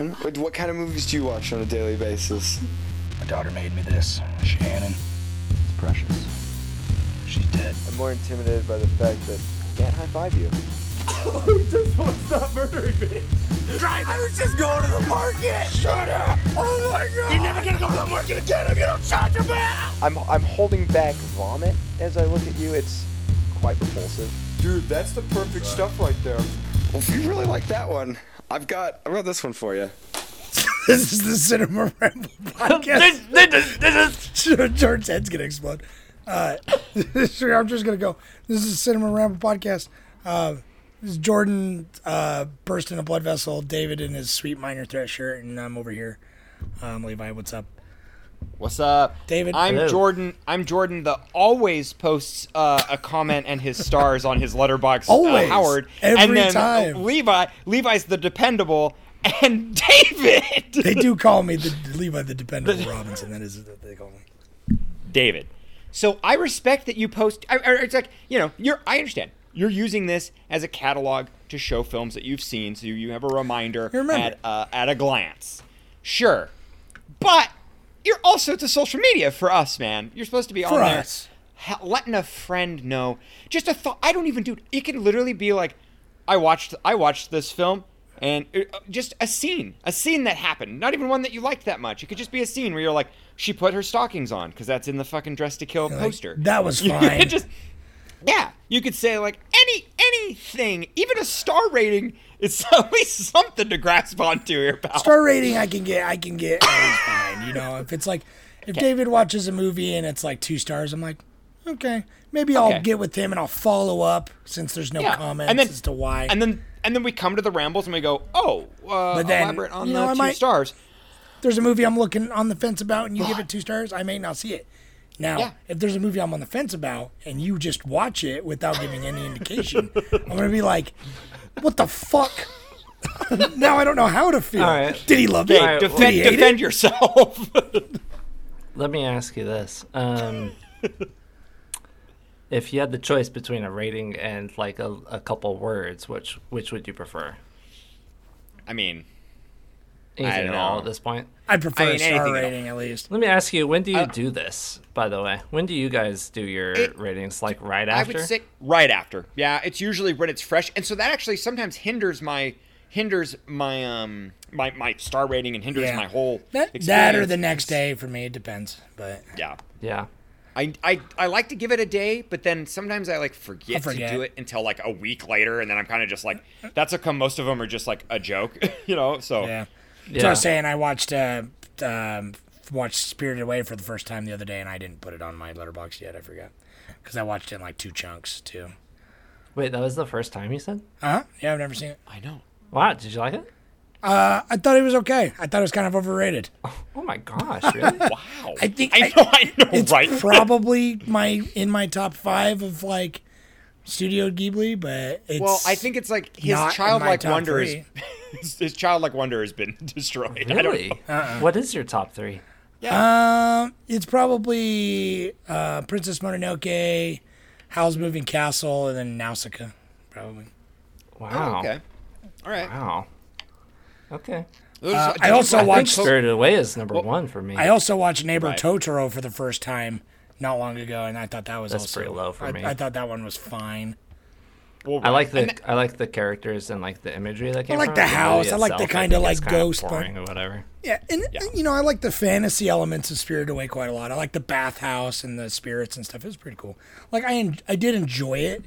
And what, what kind of movies do you watch on a daily basis? My daughter made me this. Shannon. It's precious. She's dead. I'm more intimidated by the fact that I can't high five you. just won't stop murdering me. Drive, I was just going to the market. Shut up. Oh my god. You're never gonna go to the market again if you don't shut your mouth. I'm I'm holding back vomit as I look at you. It's quite repulsive. Dude, that's the perfect stuff right there. Well, if you really like that one, I've got I've got this one for you. this is the Cinema Ramble podcast. this, this is George's head's gonna explode. Uh, I'm just gonna go. This is the Cinema Ramble podcast. Uh, this is Jordan uh, burst in a blood vessel. David in his sweet minor threat shirt, and I'm over here. Um, Levi, what's up? What's up, David? I'm Hello. Jordan. I'm Jordan. The always posts uh, a comment and his stars on his Letterboxd. Always. Howard. Every and then time. Levi. Levi's the dependable, and David. They do call me the Levi the dependable Robinson. That is what they call me. David. So I respect that you post. I, I- it's like you know, you're. I understand. You're using this as a catalog to show films that you've seen, so you have a reminder at uh, at a glance. Sure, but you're also to social media for us, man. You're supposed to be For on there, us. letting a friend know. Just a thought. I don't even do. It can literally be like, I watched. I watched this film. And uh, just a scene, a scene that happened. Not even one that you liked that much. It could just be a scene where you're like, she put her stockings on because that's in the fucking Dressed to Kill like, poster. "That was fine." just, yeah, you could say like any anything, even a star rating. It's at least something to grasp onto here, pal. Star rating, I can get. I can get fine. You know, if it's like, if David watches a movie and it's like two stars, I'm like, okay, maybe I'll Okay. get with him and I'll follow up since there's no Yeah, comments and then- as to why. and then and then we come to the rambles and we go, oh, uh, But then, elaborate on you the know, I two might- stars. there's a movie I'm looking on the fence about and you give it two stars, I may not see it. Now, Yeah. if there's a movie I'm on the fence about and you just watch it without giving any indication, I'm gonna be like, "What the fuck?" now I don't know how to feel. All right. Did he love Hey, it? All right, Did defend, he defend it? yourself. Let me ask you this. Um, if you had the choice between a rating and like a, a couple words, which which would you prefer? I mean, Easy at all at this point. I'd prefer I mean, a star at rating at least. Let me ask you, when do you Uh, do this, by the way? When do you guys do your It- ratings? Like right I after? would say right after. Yeah, it's usually when it's fresh, and so that actually sometimes hinders my hinders my um my my star rating and hinders Yeah. my whole That, experience. that or the next day for me, it depends. But Yeah. yeah. I, I, I like to give it a day, but then sometimes I like forget, I forget. to do it until like a week later, and then I'm kind of just like, that's how come most of them are just like a joke, you know. So yeah. Yeah. So I was saying I watched uh, um, watched Spirited Away for the first time the other day, and I didn't put it on my Letterboxd yet. I forgot because I watched it in like two chunks too. Wait, that was the first time you said? Uh huh. Yeah, I've never seen it. I know. Wow, did you like it? Uh, I thought it was okay. I thought it was kind of overrated. Oh my gosh, really? Wow. I think I know. I know. It's right. probably my in my top five of like Studio Ghibli, but it's well, I think it's like his not in my childlike wonder is his, his childlike wonder has been destroyed. I don't really? know. Uh-uh. What is your top three? Um, it's probably uh, Princess Mononoke, Howl's Moving Castle, and then Nausicaa, probably. Wow. Oh, okay. All right. Wow. Okay. Those- Uh, I also watch I think watched- Coco- Spirited Away is number Well, one for me. I also watched Neighbor Right. Totoro for the first time not long ago, and I thought that was That's also pretty low for I, me. I thought that one was fine. Well, I like the and th- I like the characters and like the imagery that came. I like from the it. movie house. I like the kinda like is kinda ghost part. boring or whatever. Yeah, and you know I like the fantasy elements of Spirited Away quite a lot. I like the bathhouse and the spirits and stuff. It was pretty cool. Like I en- I did enjoy it,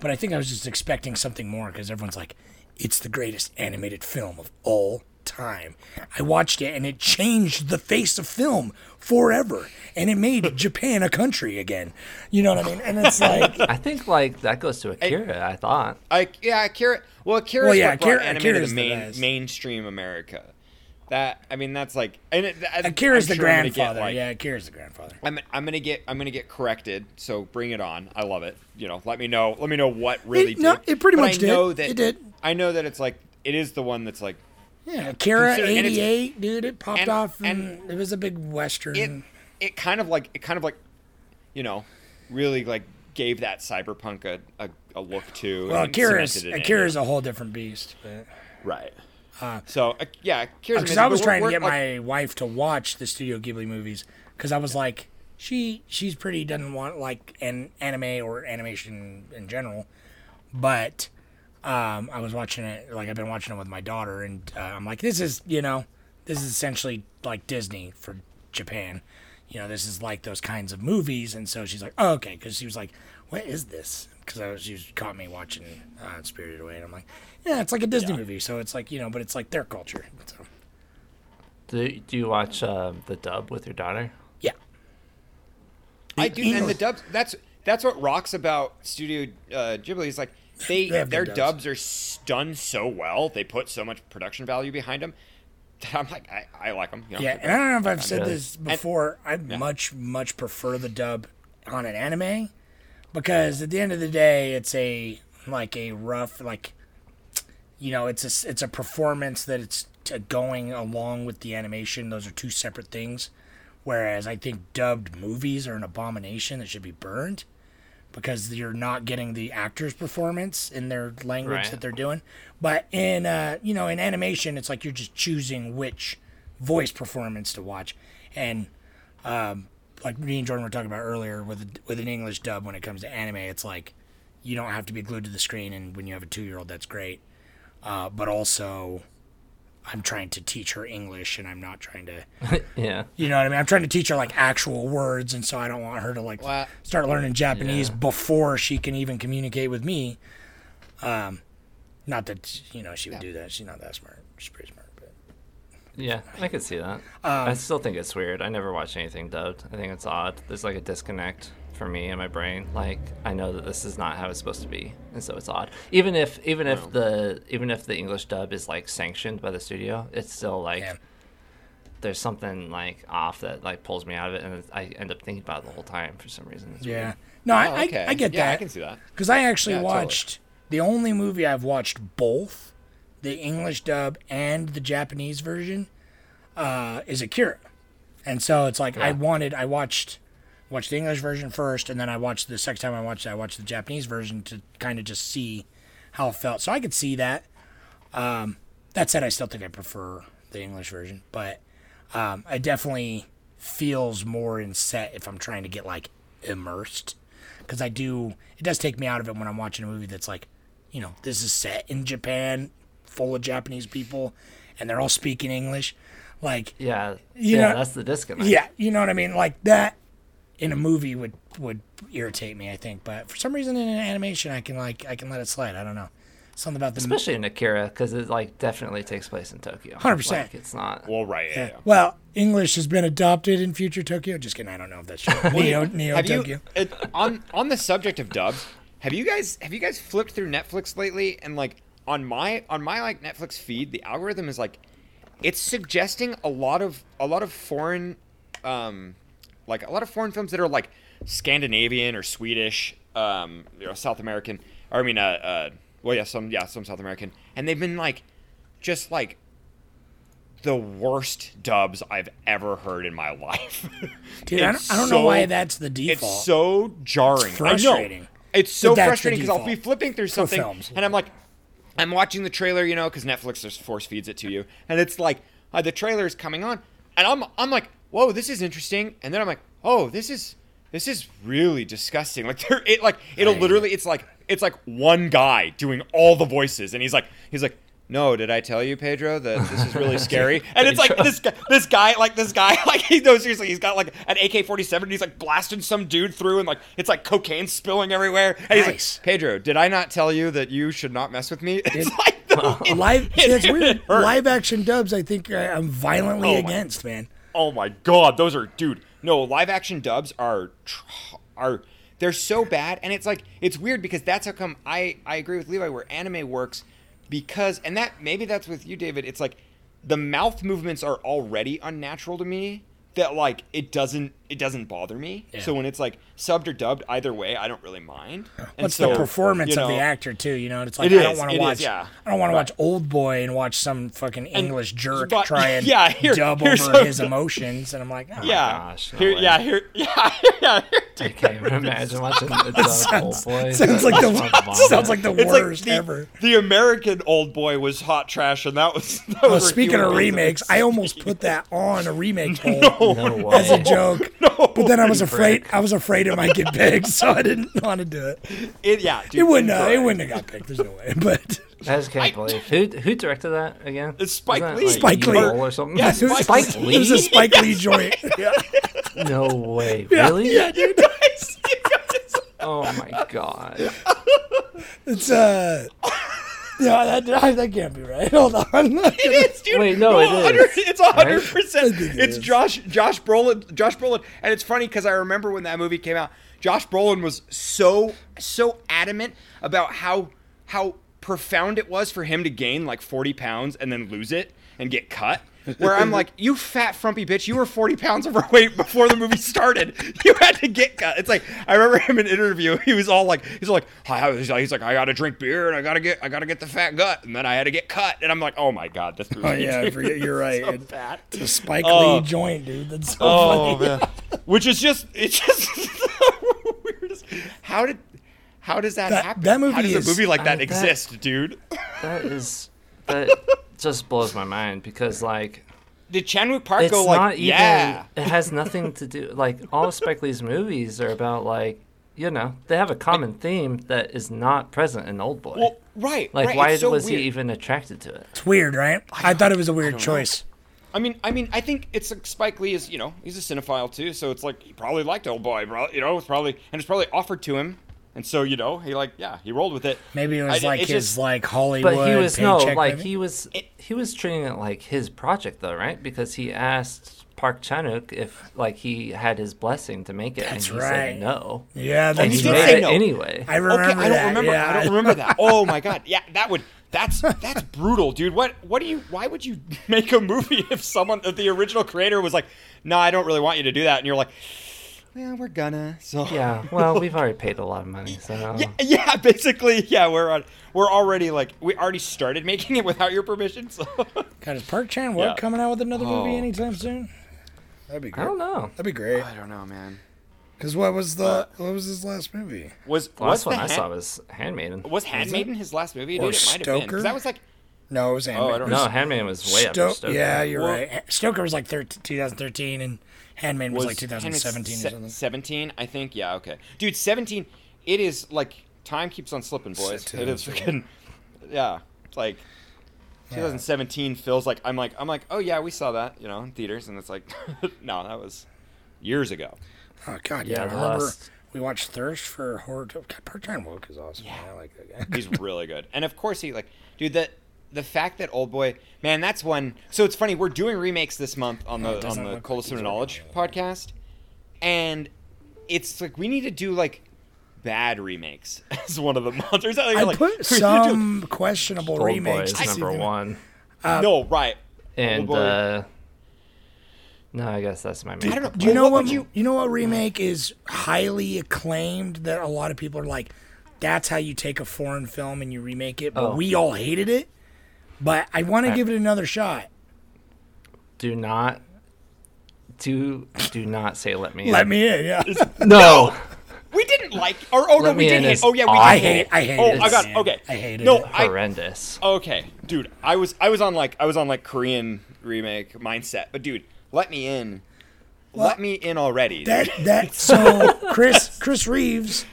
but I think I was just expecting something more because everyone's like, it's the greatest animated film of all time. I watched it and it changed the face of film forever, and it made Japan a country again. You know what I mean? And it's like. I think like that goes to Akira. I thought. I yeah, Akira. Well, Akira Well, yeah, what brought Akira- anime to the the main, best. mainstream America. That I mean, that's like and it, I- Akira's I'm the sure I'm get, grandfather. like- yeah, Akira's the grandfather. I'm, I'm gonna get I'm gonna get corrected. So bring it on. I love it. You know, let me know. Let me know what really It- no, did. it pretty But much I did. know that It did. I know that it's like it is the one that's like Yeah, and it's- '88, dude. It popped and- off, and, and it was a big western. it. It kind of like it kind of like, you know, really like gave that cyberpunk a, a, a look to. well, Akira's cemented it in Akira's a whole different beast. But right. so uh, yeah, because I was trying to get my wife to watch the Studio Ghibli movies because I was like, she she's pretty doesn't want like an anime or animation in general, but um, I was watching it like I've been watching it with my daughter, and uh, I'm like, this is you know, this is essentially like Disney for Japan. You know, this is like those kinds of movies, and so she's like, oh, okay, because she was like, what is this? Because I was she was- caught me watching uh, Spirited Away, and I'm like, yeah, it's like a Disney movie, so it's like you know, but it's like their culture. So Do, do you watch uh, the dub with your daughter? yeah, I do, and the dub, That's that's what rocks about Studio uh, Ghibli is like they, They their dubs. dubs. are done so well. They put so much production value behind them. That I'm like, I, I like them. You know, Yeah, and I don't know if I've said this before. I much much prefer the dub on an anime because at the end of the day, it's a like a rough like you know it's a it's a performance that it's going along with the animation. Those are two separate things. Whereas I think dubbed movies are an abomination that should be burned because you're not getting the actor's performance in their language Right. that they're doing. But in uh, you know, in animation, it's like you're just choosing which voice performance to watch, and um, like me and Jordan were talking about earlier with with an English dub when it comes to anime, it's like you don't have to be glued to the screen, and when you have a two year old, that's great. Uh, but also, I'm trying to teach her English, and I'm not trying to. Yeah. You know what I mean? I'm trying to teach her like actual words, and so I don't want her to like Well, start learning Japanese Yeah. before she can even communicate with me. Um, not that you know she would do that. She's not that smart. She's pretty smart, but Yeah, I could see that. Um, I still think it's weird. I never watch anything dubbed. I think it's odd. There's like a disconnect for me in my brain. Like I know that this is not how it's supposed to be, and so it's odd. Even if even if the even if the English dub is like sanctioned by the studio, it's still like Yeah. there's something like off that like pulls me out of it, and I end up thinking about it the whole time for some reason. It's yeah. weird. No, I, Oh, okay. I I get yeah, that. I can see that. Because I actually Yeah, totally. watched the only movie I've watched both the English dub and the Japanese version uh, is Akira, and so it's like I wanted I watched watched the English version first, and then I watched the second time I watched it, I watched the Japanese version to kind of just see how it felt. So I could see that. Um, that said, I still think I prefer the English version, but um, it definitely feels more in set if I'm trying to get like immersed because I do. It does take me out of it when I'm watching a movie that's like, you know, this is set in Japan, full of Japanese people, and they're all speaking English. Like, Yeah, You yeah, know- that's the disconnect. yeah, you know what I mean. Like that in a movie would would irritate me. I think, but for some reason in an animation, I can like I can let it slide. I don't know. Something about the especially in Akira because it like definitely takes place in Tokyo. 100%. It's not. Well, right. Yeah. Yeah. yeah. Well, English has been adopted in future Tokyo. Just kidding. I don't know if that's true. Neo, Neo Have Tokyo. you it, on on the subject of dubs? Have you guys have you guys flipped through Netflix lately? And like on my on my like Netflix feed, the algorithm is like it's suggesting a lot of a lot of foreign um like a lot of foreign films that are like Scandinavian or Swedish, um, you know, South American, or I mean, uh, uh, well, yeah, some, yeah, some South American, and they've been like, just like, the worst dubs I've ever heard in my life. Dude, I don't, I don't know why that's the default. It's so jarring. It's I know. frustrating. It's so But that's the frustrating because I'll be flipping through something films. and I'm like, I'm watching the trailer, you know, because Netflix just force feeds it to you, and it's like uh, the trailer is coming on, and I'm I'm like, whoa, this is interesting, and then I'm like, oh, this is this is really disgusting. Like there, it like it'll literally, it's like it's like one guy doing all the voices, and he's like he's like. No, did I tell you, Pedro, that this is really scary? And it's like this guy, this guy, like this guy, like he knows seriously, he's got like an AK-47, and he's like blasting some dude through, and like it's like cocaine spilling everywhere. And he's Nice. like, Pedro, did I not tell you that you should not mess with me? It's like the, it- live. it- it weird. Live action dubs. I think I- I'm violently Oh against, man. Oh my god, those are dude. No, live action dubs are are they're so bad, and it's like it's weird because that's how come I I agree with Levi where anime works because and that maybe that's with you, David. It's like the mouth movements are already unnatural to me. That like it doesn't it doesn't bother me. Yeah. So when it's like subbed or dubbed, either way, I don't really mind. And What's so, the performance you of the actor too? You know, it's like It I don't want it to is, watch. yeah. I don't want to watch Old Boy and watch some fucking English jerk but- try and yeah, here- dub here's over some- his emotions, and I'm like, oh, Yeah, gosh, no here, yeah, here, yeah, yeah. Here, I can't even imagine watching the dub sounds- old boy. sounds like the sounds like the It's like worst the, ever. the American old boy was hot trash, and that was. That Oh, was speaking of remakes, I almost put that on a remake poll no way. as a joke, but then I was afraid I was afraid it might get picked, so I didn't want to do it. It, yeah, dude, It wouldn't. Uh, it wouldn't have got picked. There's no way. But I just can't believe who who directed that again. It's Spike Wasn't Lee. that, Spike Lee. Or something. Yeah, it was, Spike Spike It was a Lee? Spike Lee joint. Yeah, No way. yeah, Really? yeah, dude. Oh my god. It's uh. Yeah, that, that can't be right. Hold on. It is, dude. Wait, no, it 100 is, It's hundred I percent. think it It's is. Josh Josh Brolin. Josh Brolin, and it's funny because I remember when that movie came out. Josh Brolin was so so adamant about how how profound it was for him to gain like forty pounds and then lose it and get cut. Where I'm like, you fat frumpy bitch, you were 40 pounds overweight before the movie started. You had to get cut. It's like I remember him in an interview. He was all like, he's like, I- he's like, he's like, I gotta drink beer and I gotta get, I gotta get the fat gut, and then I had to get cut. And I'm like, oh my god, this oh, movie. Oh yeah, I forget. You're right. so It- fat. It's a Spike Oh. Lee joint, dude. That's so Oh funny. man, which is just, it's just the weirdest. How did, how does that, That- happen? that movie how does is- a movie like I that mean, that- exist, dude? That is that just blows my mind because like Did Chanwook Park it's go like, not even yeah? it has nothing to do like all of Spike Lee's movies are about like you know they have a common theme that is not present in Old Boy. Well, right. like right, why it's so was weird. he even attracted to it? It's weird, right? I, thought it was a weird choice. I mean, I mean, I think it's like Spike Lee is, you know, he's a cinephile too, so it's like he probably liked Old Boy, bro. You know, it's probably and it's probably offered to him, and so you know, he like, yeah, he rolled with it. Maybe it was I- like it's his just- like Hollywood But he was no like maybe? he was he was treating it like his project though, right? Because he asked Park Chan-wook if like he had his blessing to make it, That's and he right. said no. Yeah, And that's he right. made it no. anyway. I remember okay, I don't that. remember. yeah. I don't remember that. Oh my god, yeah, that would. That's that's brutal, dude. What what do you? Why would you make a movie if someone, if the original creator was like, "No, I don't really want you to do that," and you're like, "Well, we're gonna." So Yeah, well, we've already paid a lot of money, so yeah, yeah, basically, yeah, we're on. We're already like we already started making it without your permission. So God, is Park Chan Wook Yeah. coming out with another movie Oh. anytime soon? That'd be great. I don't know. That'd be great. I don't know, man. Because what was the what was his last movie? Was The last one the I Han- saw was Handmaiden. was Handmaiden his last movie? Or Dude, it might have been. 'cause Stoker? That was like No, it was Ant-Man. Oh, I don't know. No, was Handmaiden was way Sto- after Stoker. Yeah, you're Well- right. Stoker was like 13, 2013, and Handmaid was, like Handmaid's 2017 se- or something. 17, I think. Yeah, okay. Dude, 17, it is like time keeps on slipping, boys. It is freaking yeah. It's like 2017 feels like I'm like I'm like, "Oh yeah, we saw that, you know, in theaters." And it's like no, that was years ago. Oh God, Yeah, yeah. I remember last- we watched Thirst for Horror. God, Park Chan Wook is awesome. Yeah, I like that guy. He's really good. And of course he like dude that the fact that Old Boy, man, that's one. So it's funny. We're doing remakes this month on Oh, the on the look Cold like Knowledge podcast, and it's like we need to do like bad remakes as one of the monsters. Or something. I like, put we need to do- some questionable Old Boy remakes. is number them- one, no, right. and uh, no, I guess that's my main. I don't know. Do you know what what? would You, know what remake is highly acclaimed that a lot of people are like, that's how you take a foreign film and you remake it. But Oh. we all hated it. But I want to give it another shot. Do not, do do not say let me. In. Let in. me in. Yeah. No. We didn't like, or oh no, Let we did In hate. is Oh yeah, we awful. did I hate. I hate. Oh, it. I got man. okay. I hated no, it. I Horrendous. okay, dude. I was I was on like I was on like Korean remake mindset, but dude, let me in. let me in already. That that so Chris Chris Reeves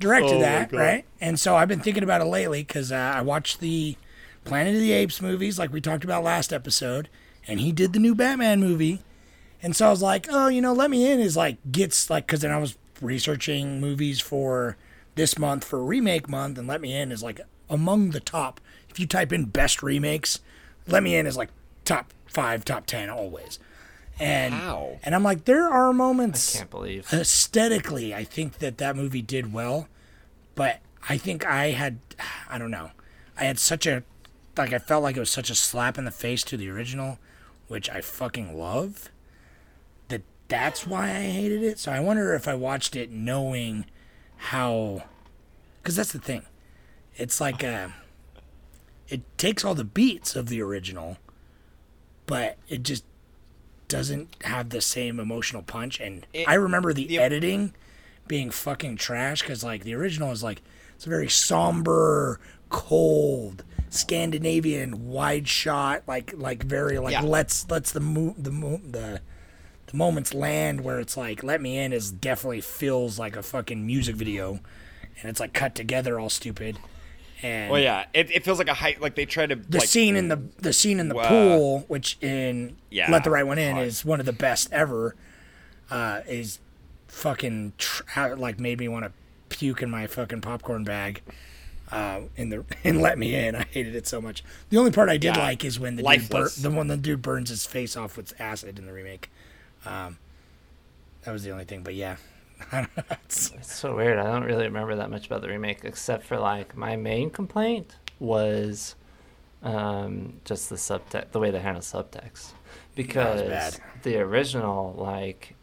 directed Oh that right, and so I've been thinking about it lately because uh, I watched the Planet of the Apes movies like we talked about last episode, and he did the new Batman movie, and so I was like, oh, you know, Let Me In is like gets like because then I was researching movies for this month for remake month, and Let Me In is like among the top. If you type in best remakes, Let Me In is like top five, top ten always. And How? and I'm like, there are moments I Can't believe. aesthetically, I think that that movie did well, but I think I had, I don't know, I had such a, like I felt like it was such a slap in the face to the original, which I fucking love. That that's why I hated it. So I wonder if I watched it knowing how, because that's the thing, it's like uh, it takes all the beats of the original, but it just doesn't have the same emotional punch. And It- I remember the the- editing being fucking trash because like the original is like it's a very somber, cold, Scandinavian, wide shot, like like very like Yeah. let's let's the mo- the mo- the the moments land where it's like let me in is definitely feels like a fucking music video, and it's like cut together all stupid. And Well, yeah, it, it feels like a height. Like they try to the like, scene in the the scene in the Wow. pool, which in Yeah. Let the Right One In God. is one of the best ever, uh, is fucking tr- like made me want to puke in my fucking popcorn bag. Uh, in the and Let Me In, I hated it so much. The only part I did Yeah. like is when the dude bur- the one the dude burns his face off with acid in the remake. Um, that was the only thing, but yeah, It's- It's so weird. I don't really remember that much about the remake, except for like my main complaint was um, just the subtext, the way they handle subtext, because bad. the original, like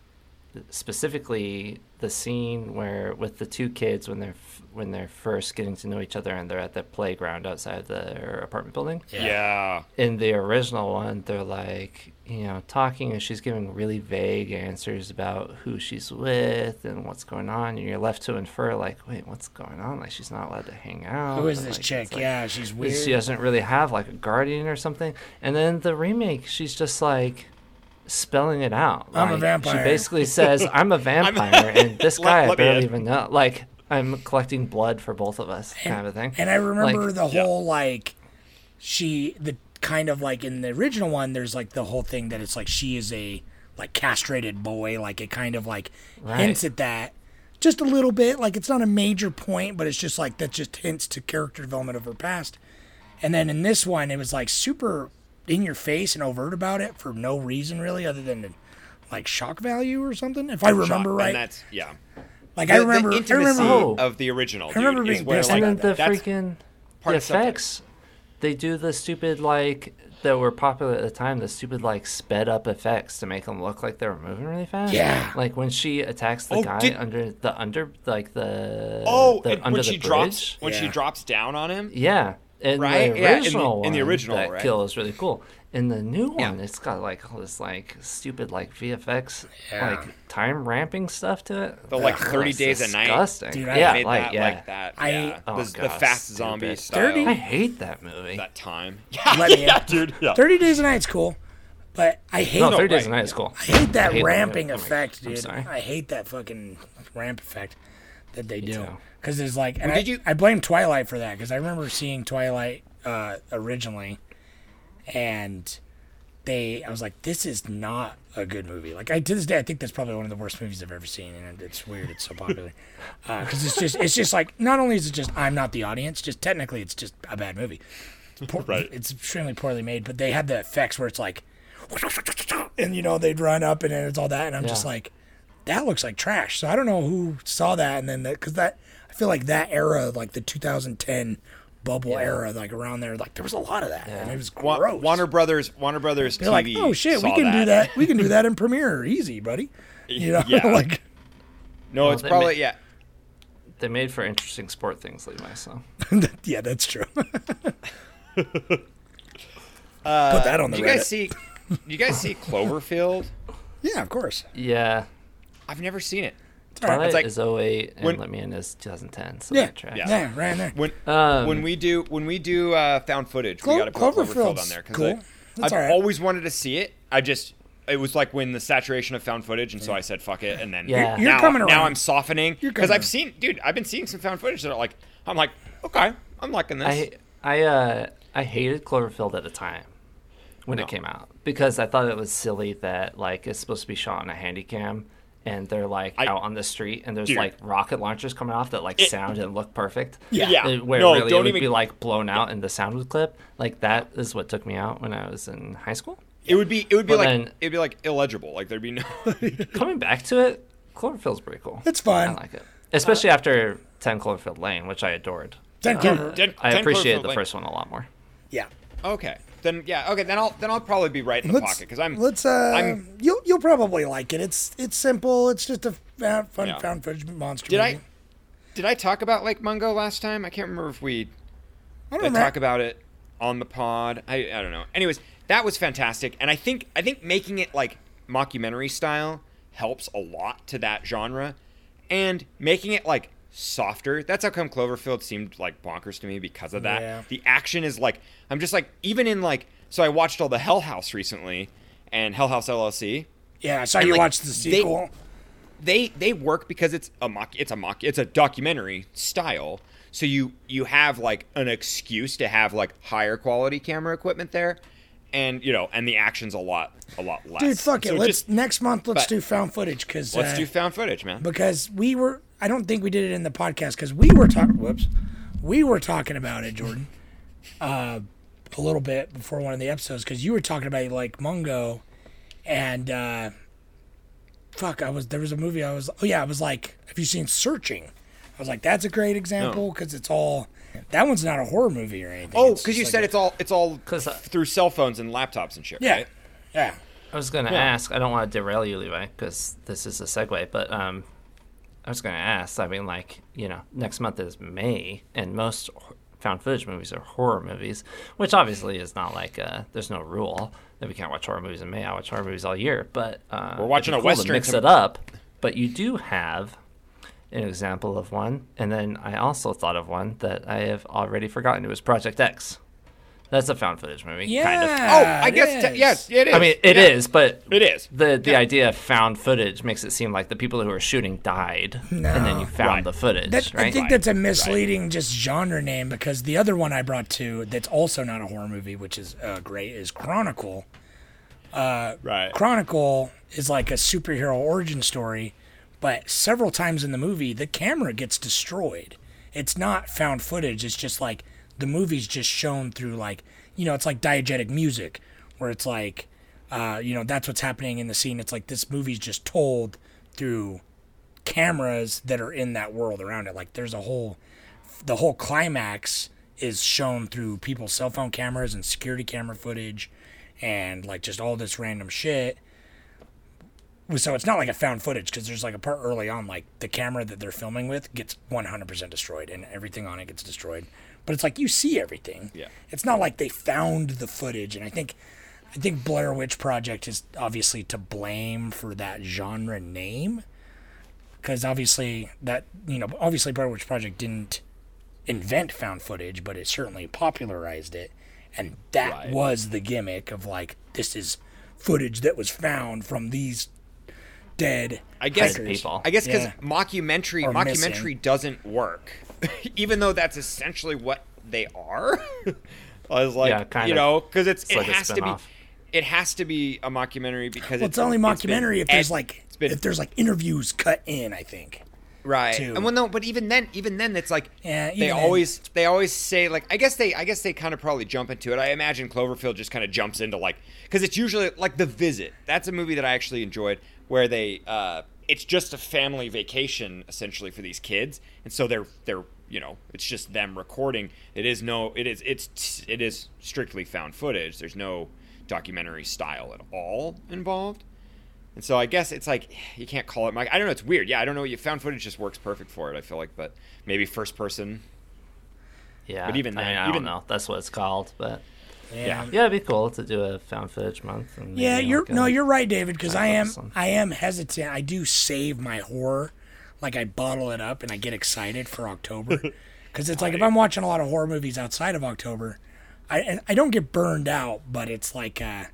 specifically the scene where with the two kids when they're f- when they're first getting to know each other and they're at the playground outside their apartment building yeah. in the original one, they're like, you know, talking and she's giving really vague answers about who she's with and what's going on. And you're left to infer, like, wait, what's going on? Like, she's not allowed to hang out. who is and, this like, chick? like- yeah, she's weird. She doesn't really have, like, a guardian or something. And then the remake, she's just like, spelling it out. I'm a vampire. She basically says, I'm a vampire, and this guy I barely even know. Like, I'm collecting blood for both of us, kind of a thing. And I remember Like, the whole like she the kind of like in the original one there's like the whole thing that it's like she is a like castrated boy like it kind of like Right. hints at that just a little bit like it's not a major point but it's just like that just hints to character development of her past and then in this one it was like super in your face and overt about it for no reason really other than like shock value or something if i remember Shock, right And that's yeah. like The, i remember the i remember Oh. of the original. Dude, remember is being where, pissed like, and then the that's freaking part the effects they do the stupid like that were popular at the time the stupid like sped up effects to make them look like they were moving really fast Yeah. like when she attacks the Oh, guy did- under the under like the Oh, the, and under when the she bridge drops when she drops down on him. yeah in Right? the Yeah, in the- original in the one, original, that right? kill is really cool in the new Yeah. one it's got like all this like stupid like vfx Yeah. like time ramping stuff to it The like Ugh, 30 it's days a night. disgusting Dude, I yeah made like that yeah like that. I- yeah. Oh, the, the fast stupid. zombie style. Dirty? i hate that movie That time. Yeah, Let me yeah, dude. Yeah. 30 days a night's cool but i hate no, No, 30 days right. a night is cool I hate that I hate that ramping movie. Oh my- effect, I'm dude. sorry. I hate that fucking ramp effect that they do. too. Because it's like, and Well, I, you- I blame Twilight for that because I remember seeing Twilight uh, originally, and they, I was like, this is not a good movie. Like I to this day, I think that's probably one of the worst movies I've ever seen, and it's weird it's so popular because it's just, it's just like, not only is it just I'm not the audience, just technically it's just a bad movie. It's poor, Right. It's extremely poorly made, but they had the effects where it's like, and you know they'd run up and it's all that, and I'm just like, that looks like trash. So I don't know who saw that, and then because that I feel like that era, like the 2010 bubble era, like around there, like there was a lot of that, and it was Wa- gross. Warner Brothers. Warner Brothers They're TV. like, oh shit, we saw can do that. We can do that in Premiere, easy, buddy. You know, Yeah. like No, it's probably ma- yeah. They made for interesting sport things, Levi. So yeah, that's true. Uh, Put that on the Do you guys see? You guys see Cloverfield? yeah, of course. yeah, I've never seen it. Twilight It's like- is 08 and when- Let Me In is 2010. So Yeah, that yeah, Yeah. right there. When Um, when we do when we do uh, found footage, Clo- we got to put Cloverfield Cloverfield's on there because cool. I've all right. always wanted to see it. I just it was like when the saturation of found footage, and so I said fuck it, and then Yeah. You're now, coming now. I'm softening because I've seen, dude, I've been seeing some found footage that are like, I'm like, okay, I'm liking this. I I uh I hated Cloverfield at the time when No. it came out because I thought it was silly that like it's supposed to be shot on a handy cam and they're like I- out on the street and there's Dude. like rocket launchers coming off that like It- sound and look perfect. Yeah. Yeah. Uh, Where No, really don't it would even- be like blown out and the sound would clip. Like that is what took me out when I was in high school. it would be it would be But like then- it'd be like illegible. Like there'd be no. Coming back to it, Cloverfield's pretty cool. It's fun. I like it. Especially after 10 Cloverfield Lane, which I adored. Ten Clover. Ten- I ten appreciated the Lane. first one a lot more. Yeah. Okay, then yeah, okay, then I'll then I'll probably be right in the Let's pocket because I'm let's uh I'm- you'll you'll probably like it. It's it's simple. It's just a fun Yeah. found footage monster. Did movie. I did I talk about Lake Mungo last time? I can't remember if we I don't I talk about it on the pod. I, I don't know. Anyways, that was fantastic, and I think I think making it like mockumentary style helps a lot to that genre. and making it like softer. That's how come Cloverfield seemed like bonkers to me because of that. Yeah. The action is like I'm just like even in like so I watched all the Hell House recently and Hell House LLC. Yeah, I saw And, you like, watch the they- sequel. They they work because it's a mock it's a mock it's a documentary style. So you you have like an excuse to have like higher quality camera equipment there. And you know, and the action's a lot a lot less. Dude, fuck it. So let's just- next month. Let's but- do found footage because let's uh, do found footage, man. because we were. I don't think we did it in the podcast because we were talking. Whoops, we were talking about it, Jordan, uh, a little bit before one of the episodes because you were talking about like Mungo, and uh, fuck, I was there was a movie I was. Oh yeah, I was like, have you seen Searching? I was like, that's a great example because it's all. That one's not a horror movie or anything. Oh, because you like said a- it's all it's all 'Cause I- through cell phones and laptops and shit. Yeah, right? yeah. I was gonna ask. I don't want to derail you, Levi, because this is a segue. But um, I was gonna ask. I mean, like you know, next month is May, and most found footage movies are horror movies, which obviously is not like uh, there's no rule that we can't watch horror movies in May. I watch horror movies all year, but uh, We're watching a cool to Western mix com- it up. But you do have an example of one, and then I also thought of one that I have already forgotten. It was Project X. That's a found footage movie, Yeah. kind of. Oh, I it guess te- is. yes, it is. I mean, it is, Yeah. but It is. the the idea of found footage makes it seem like the people who were shooting died, and then you found Right. the footage, That, right? I think that's a misleading just genre name because the other one I brought to that's also not a horror movie, which is uh, great, is Chronicle. right. Chronicle is like a superhero origin story, but several times in the movie, the camera gets destroyed. It's not found footage. It's just like the movie's just shown through like you know, it's like diegetic music, where it's like, uh, you know, that's what's happening in the scene. It's like this movie's just told through cameras that are in that world around it. Like there's a whole, the whole climax is shown through people's cell phone cameras and security camera footage, and like just all this random shit. So it's not like a found footage because there's like a part early on, like the camera that they're filming with gets 100% destroyed and everything on it gets destroyed. But it's like you see everything. Yeah. It's not like they found the footage, and I think, I think Blair Witch Project is obviously to blame for that genre name, because obviously that you know obviously Blair Witch Project didn't invent found footage, but it certainly popularized it, and that Right. was the gimmick of like this is footage that was found from these dead I guess hikers. people. I guess because Yeah. mockumentary Or mockumentary missing. doesn't work, even though that's essentially what they are. I was like, Yeah, kind you of. know, because it's, It's it like has to be, it has to be a mockumentary because Well, it's only been mockumentary if there's ed- like it's been- if there's like interviews cut in. I think. right too. and well no but even then even then it's like Yeah, they even then. always they always say like i guess they i guess they kind of probably jump into it i imagine cloverfield just kind of jumps into like because it's usually like the visit that's a movie that i actually enjoyed where they uh it's just a family vacation essentially for these kids and so they're they're you know it's just them recording it is no it is it's it is strictly found footage there's no documentary style at all involved and so I guess it's like you can't call it. Mike. I don't know. It's weird. Yeah, I don't know. You found footage just works perfect for it. I feel like, but maybe first person. yeah, but even I, mean, then- I even- don't know. That's what it's called, but Yeah. yeah, it'd be cool to do a found footage month. And Yeah, you're like, no, you're right, David. Because I am, focus I am hesitant. I do save my horror, like I bottle it up and I get excited for October. Because it's like if I'm watching a lot of horror movies outside of October, I and I don't get burned out, but it's like uh,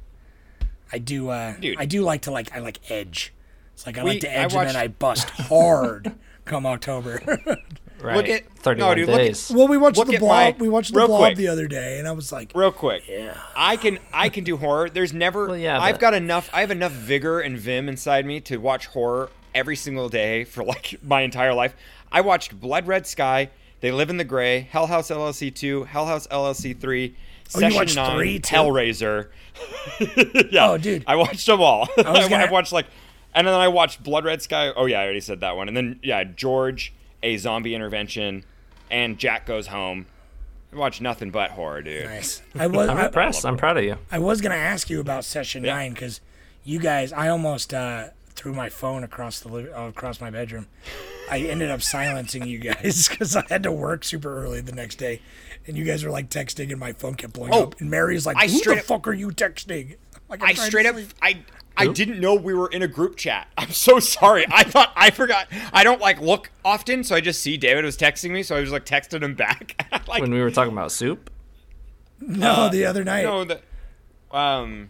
I do, uh, Dude. I do like to like I like edge. It's like I We- like to I edge and then I bust hard come October. right. Look at- no, 31 dude, look at- days. well, we watched the blob. my- we watched the blob quick. the other day, and I was like, Real quick. yeah. I can I can do horror. There's never. Well, yeah, I've but- got enough. I have enough vigor and vim inside me to watch horror every single day for like my entire life. I watched Blood Red Sky. They Live in the Gray, Hell House LLC two, Hell House LLC three, Oh, you Session watched nine, three, too? Hellraiser. yeah. Oh, dude. I watched them all. I, gonna- I watched like, and then I watched Blood Red Sky. Oh yeah, I already said that one. And then yeah, George, a zombie intervention, and Jack Goes Home. I watched nothing but horror, dude. Nice. I was. I'm I, impressed. I'm proud of you. I was gonna ask you about session Yeah. nine because you guys, I almost uh, threw my phone across the uh, across my bedroom. I ended up silencing you guys because I had to work super early the next day, and you guys were like texting, and my phone kept blowing Oh, up. And Mary's like, I "Who straight the up- fuck are you texting?" Like, I'm I trying to straight up. I I didn't know we were in a group chat. I'm so sorry. I thought I forgot. I don't like look often, so I just see David was texting me, so I was like texting him back. like when we were talking about soup. No, the other night. no, the um,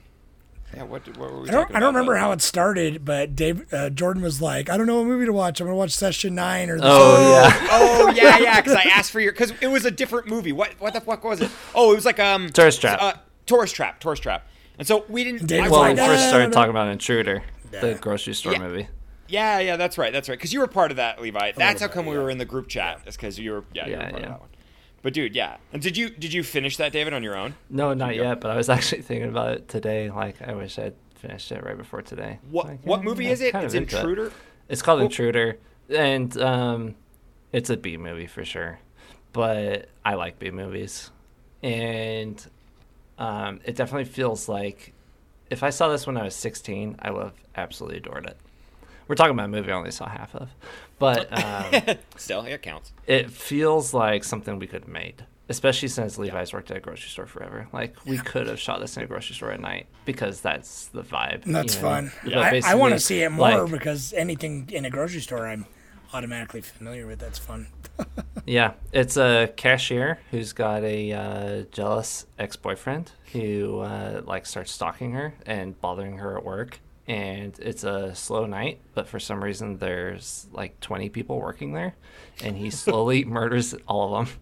yeah. What, what were we I don't, talking I don't about? remember how it started, but Dave uh, Jordan was like, "I don't know what movie to watch. I'm gonna watch Session Nine or the Oh yeah, Oh yeah, yeah. Because I asked for your because it was a different movie. What what the fuck was it? Oh, it was like um Tourist Trap. Uh, tourist trap. Tourist trap. And so we didn't. David's I well, we "No, first no, started no." talking about Intruder, the grocery store Yeah. movie. Yeah, yeah, that's right, that's right. Because you were part of that, Levi. That's how bit, come we yeah. were in the group chat. It's because you were, yeah, you were Yeah, part yeah. of that one. But dude, yeah. And did you did you finish that, David, on your own? No, not you go. yet. But I was actually thinking about it today. Like, I wish I'd finished it right before today. What Like, what movie I'm is it? It's of into it. Intruder. It's called Well- Intruder, and um, it's a B movie for sure. But I like B movies, and um, it definitely feels like if I saw this when I was 16, I would have absolutely adored it. We're talking about a movie I only saw half of, but um, Still, it counts. it feels like something we could have made, especially since Levi's worked at a grocery store forever. Like we could have shot this in a grocery store at night because that's the vibe. And That's you know? fun. But I, I want to see it more like, because anything in a grocery store, I'm automatically familiar with. That's fun. Yeah, it's a cashier who's got a uh, jealous ex-boyfriend who uh, like starts stalking her and bothering her at work. And it's a slow night, but for some reason there's like 20 people working there, and he slowly murders all of them.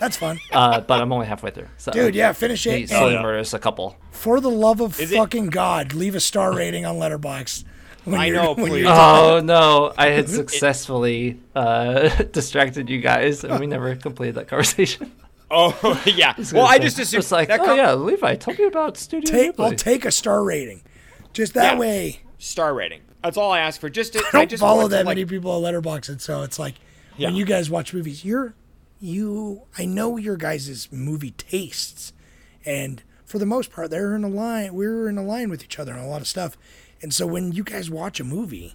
That's fun, Uh, but I'm only halfway through. So dude. Yeah, finish he it. slowly And murders a couple. for the love of Is it- fucking God, leave a star rating on Letterboxd. When I know, when please. Oh no! I had successfully uh, distracted you guys, and we never completed that conversation. Oh yeah. Well, I just assumed it's like, that oh com- yeah, Levi, tell me about Studio take, I'll take a star rating. Just that Yeah. way, star rating. That's all I ask for. Just to, I don't just follow wanted to, that like, many people on Letterboxd, and so it's like Yeah. when you guys watch movies, you're you. I know your guys' movie tastes, and for the most part, they're in a line. We're in a line with each other on a lot of stuff, and so when you guys watch a movie,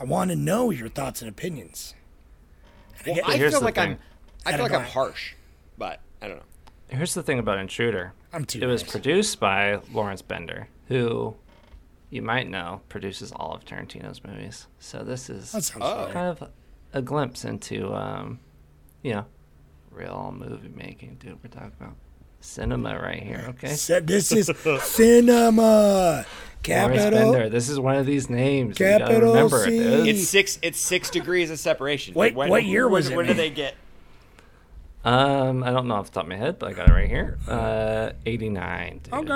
I want to know your thoughts and opinions. Well, get- I Here's feel the like I'm, I feel like I'm harsh, but I don't know. Here's the thing about Intruder. I'm too It was produced by Lawrence Bender, who you might know produces all of Tarantino's movies. So this is Oh. kind of a glimpse into, um, you know, real movie making, dude. We're talking about cinema right here, okay? Said this is cinema. Lawrence Capital. Bender. This is one of these names. You gotta Capital remember C. it. It's six. It's six degrees of separation. Wait, When- what year was when, it When did they get? Um, I don't know off the top of my head, but I got it right here. Uh, 89. Dude. Okay.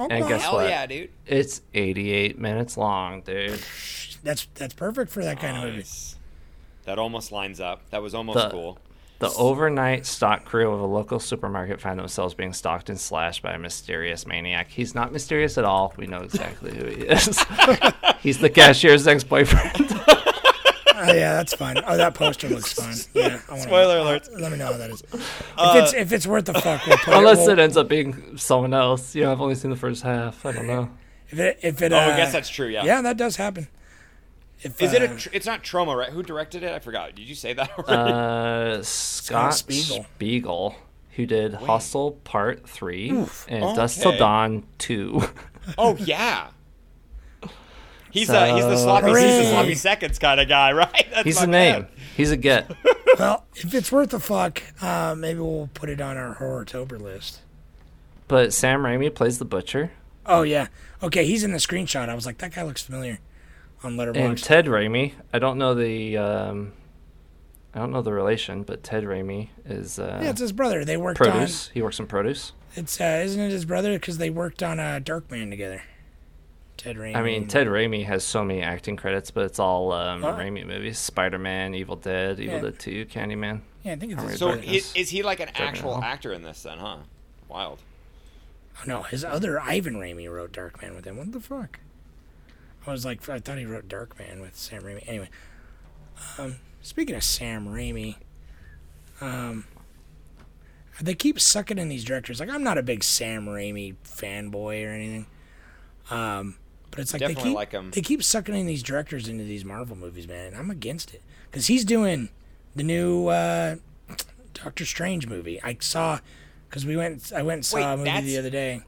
Okay. And guess Hell what? yeah, dude. It's 88 minutes long, dude. That's that's perfect for that kind of movie. That almost lines up. That was almost The- cool. The overnight stock crew of a local supermarket find themselves being stalked and slashed by a mysterious maniac. He's not mysterious at all. We know exactly who he is. He's the cashier's ex-boyfriend. Oh yeah, that's fine. Oh, that poster looks fun. Yeah. I Spoiler know. alert. Let me know how that is. If uh, it's if it's worth the fuck, we'll put Unless it. We'll, it ends up being someone else. You know, I've only seen the first half. I don't know. if it if it. Oh, Uh, I guess that's true. Yeah. Yeah, that does happen. If, Is it a? uh, Tr- it's not trauma, right? Who directed it? I forgot. Did you say that already? Uh, Scott Spiegel. Spiegel. who did Hostel Part 3 and Dusk Okay. Till Dawn 2. oh yeah. He's a he's the So- sloppy, he's the sloppy seconds kind of guy, right? That's He's my a man. name. He's a get. Well, if it's worth the fuck, uh, maybe we'll put it on our horror tober list. But Sam Raimi plays the butcher, Oh yeah. Okay, he's in the screenshot. I was like, that guy looks familiar on and Ted Raimi. I don't know the um, I don't know the relation, but Ted Raimi is uh, yeah, it's his brother. They worked produce. He works in produce. It's uh, isn't it his brother? Because they worked on uh, Darkman together. Ted Raimi. I mean, Ted Raimi has so many acting credits, but it's all um, What? Raimi movies: Spider Man, Evil Dead, Evil Yeah. Dead Two, Candyman. Yeah, I think it's Alright, his So is, is he like an Sorry, actual no. actor in this then, huh? Wild. Oh, no, his other Ivan Raimi wrote Darkman with him. What the fuck? I was like, I thought he wrote Darkman with Sam Raimi. Anyway, um, speaking of Sam Raimi, um, they keep sucking in these directors. Like, I'm not a big Sam Raimi fanboy or anything. Um, but it's like they keep like him. they keep sucking in these directors into these Marvel movies, man. I'm against it because he's doing the new uh, Doctor Strange movie. I saw because we went. I went and saw Wait, a movie that's- the other day,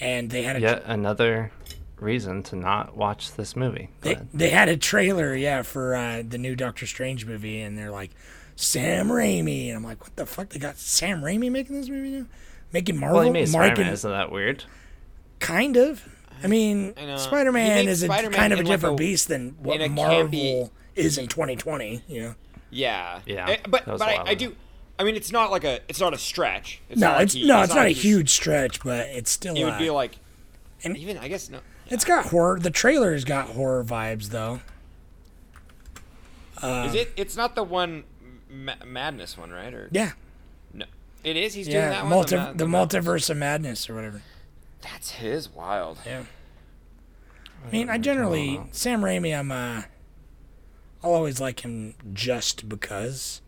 and they had a Yet another reason to not watch this movie. They, they had a trailer, yeah, for uh, the new Doctor Strange movie, and they're like, Sam Raimi. And I'm like, what the fuck? They got Sam Raimi making this movie now? Making Marvel? well, he made marking- Spider-Man. Isn't that weird? Kind of. I mean, I Spider Man is a Spider-Man kind of a in like different a- beast than what Marvel campy- is in 2020. You know? Yeah. Yeah, Eh, but but a I, while I do. I mean, it's not like a. It's not a stretch. It's no, not like it's he- no, it's not a huge stretch, but it's still. It would uh, be like. and- even I guess no. It's got horror. The trailer's got horror vibes, though. Uh, is it? It's not the one, ma- madness one, right? Or Yeah, no? It is. He's doing yeah. that multi- one. the ma- multiverse of madness or whatever. That's his wild. Yeah. I mean, I generally Sam Raimi. I'm uh, I'll always like him just because.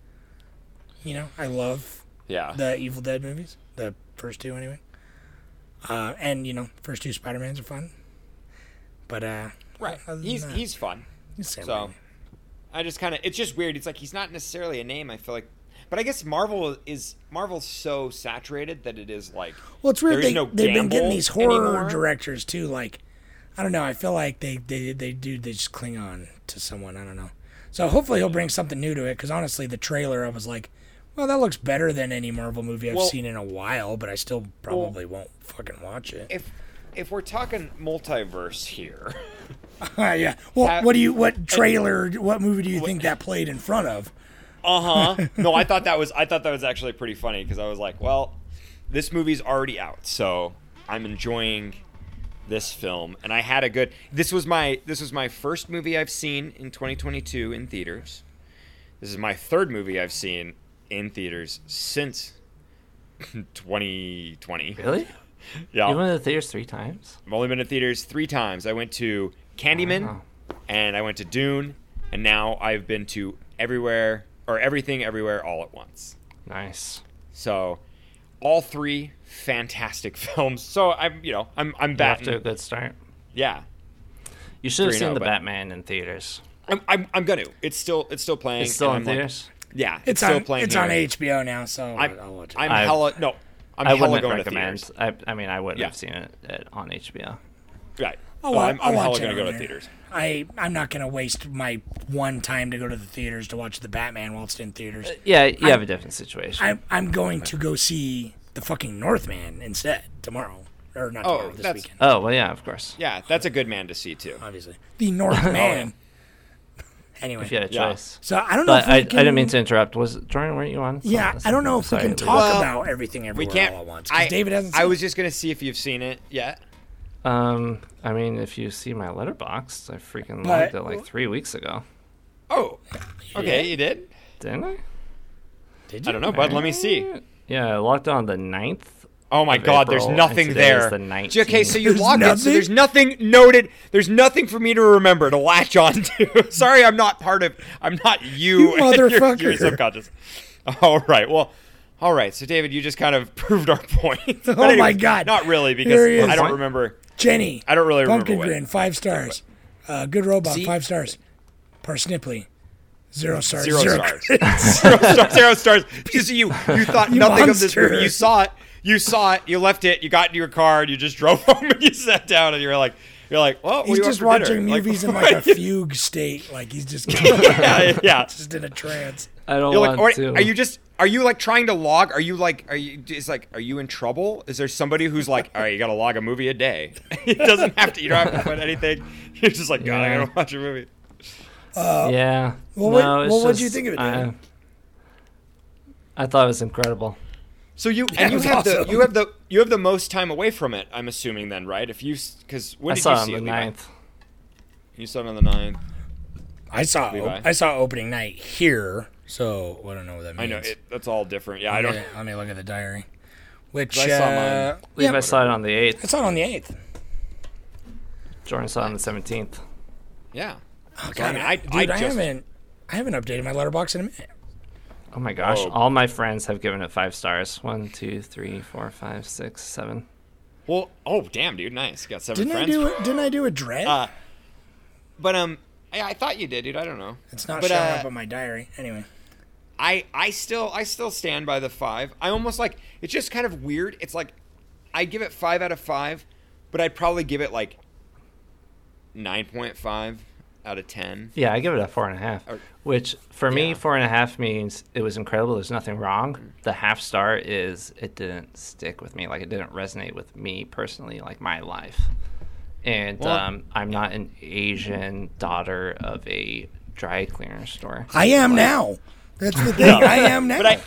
You know, I love Yeah. the Evil Dead movies, the first two anyway. Uh, and you know, first two Spider Mans are fun. But uh, right. He's that, he's fun. he's So, Raimi. I just kind of. It's just weird. It's like he's not necessarily a name. I feel like. But I guess Marvel is Marvel's so saturated that it is like. Well, it's weird. They, no they've been getting these horror anymore. directors too. Like, I don't know. I feel like they they they do they just cling on to someone. I don't know. So hopefully he'll bring something new to it. Because honestly, the trailer I was like, well, that looks better than any Marvel movie I've Well- seen in a while. But I still probably won't fucking watch it. If if we're talking multiverse here, yeah. Well, Ha- what do you? What trailer? What movie do you think that played in front of? uh huh. no, I thought that was I thought that was actually pretty funny because I was like, well, this movie's already out, so I'm enjoying this film, and I had a good. This was my this was my first movie I've seen in 2022 in theaters. This is my third movie I've seen in theaters since 2020. Really? Yeah, You went to the theaters three times? I've only been to theaters three times. I went to Candyman, Wow. and I went to Dune, and now I've been to everywhere or everything everywhere all at once. Nice. So, all three fantastic films. So I'm, you know, I'm I'm You're off to a good start. Yeah, You should have seen the Batman in theaters. I'm, I'm I'm gonna. It's still it's still playing. It's still in I'm like- theaters. yeah, it's, It's, still on. playing. It's here. on HBO now, so I'm I'll watch it. I'm I- hella no. I'm I wouldn't going recommend. to. I, I mean, I wouldn't Yeah. have seen it at, on HBO. Right. I'll, No, wa- I'm, I'll I'm hella gonna go to there. theaters. I I'm not gonna waste my one time to go to the theaters to watch the Batman while it's in theaters. Uh, yeah, you I- have a different situation. I'm I'm going to go see the fucking Northman instead tomorrow or not Oh, tomorrow this weekend. oh well, yeah, of course. Yeah, that's a good man to see too. Obviously, the Northman. Oh, Anyway, If you had a Yeah. choice. so I don't know. But if we I, I didn't mean to interrupt. Was Jordan? Weren't you on? Yeah, something? I don't know if we can talk Well, about everything everywhere We can't. all at once I, David hasn't. I was it. just gonna see if you've seen it yet. Um, I mean, if you see my Letterboxd, I freaking But- logged it like three weeks ago, Oh, okay, you did. didn't I? Did you? I don't know, bud. Let me see. Yeah, I logged on the 9th. Oh my God, there's April, and nothing there. there. is the Okay, so you There's logged it, so there's nothing noted. There's nothing for me to remember to latch on to. Sorry, I'm not part of. I'm not you. You and your- Your, subconscious. All right. Well. All right. So David, you just kind of proved our point. But Oh my God. Not really because he. I don't remember. Jenny. I don't really remember Pumpkin what- Grin, five stars. Uh, good robot, See? five stars. Parsnipley, zero stars. Zero stars. zero, stars. Zero stars. Because you you thought You nothing of this movie. You saw it. You saw it. You left it. You got into your car. And you just drove home and you sat down and you were like, you're like, well, He's do you want just watching dinner? Like, movies in like a fugue state, like he's just yeah, yeah. just in a trance. I don't You're want like, to. or, are you just are you like trying to log? Are you like are you it's like are you in trouble? Is there somebody who's like, all right, you got to log a movie a day? it doesn't have to. You don't have to put anything. You're just like, God, I gotta watch a movie. Uh, yeah. Well, what- no, it's well, what'd you think of it, I, I thought it was incredible. So you Yeah, and you was have the you have the you have the most time away from it. I'm assuming then, right? If you because when I did saw you it on see the it? Levi? 9th. You saw it on the 9th. I saw Levi? I saw opening night here, so I don't know what that means. I means. know it, that's all different. Yeah, I don't. Yeah, let me look at the diary. Which I saw uh, mine. Levi yeah, saw it on the 8th. I saw it on the eighth. Jordan saw it on the 17th. Yeah. Oh, So, I God, mean, I, I- dude, I I, haven't I haven't updated my Letterboxd in a minute. Oh my gosh. Oh. All my friends have given it five stars. One, two, three, four, five, six, seven. Well, oh damn, dude, nice. Got seven Didn't I friends. do it? Didn't I do a dread? Uh, but um, I, I thought you did, dude. I don't know. it's not but, showing uh, up on my diary. Anyway, I I still I still stand by the five. I almost like it's just kind of weird. It's like I give it five out of five, but I'd probably give it like nine point five out of ten. Yeah, I give it a four and a half. Or- Which for me, four and a half means it was incredible. There's nothing wrong. The half star is it didn't stick with me. Like it didn't resonate with me personally, like my life. And Well- um, I'm not an Asian daughter of a dry cleaner store. I am now. That's the thing. I am now. But I,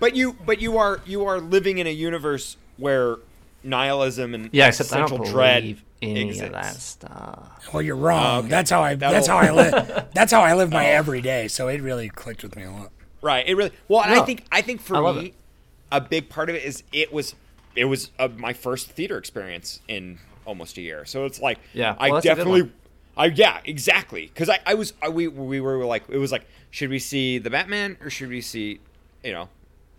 but you, but you are you are living in a universe where nihilism and Yeah, except central dread believe any exists. of that stuff. well, you're wrong. okay. That's how I. That's how I live. That's how I live my everyday. So it really clicked with me a lot. Right. It really. Well, and I think I think for I me, it. a big part of it is it was it was uh, my first theater experience in almost a year. So it's like Yeah, I well, that's a good definitely. one. I yeah, exactly. Because I, I was I, we we were like it was like should we see the Batman or should we see, you know,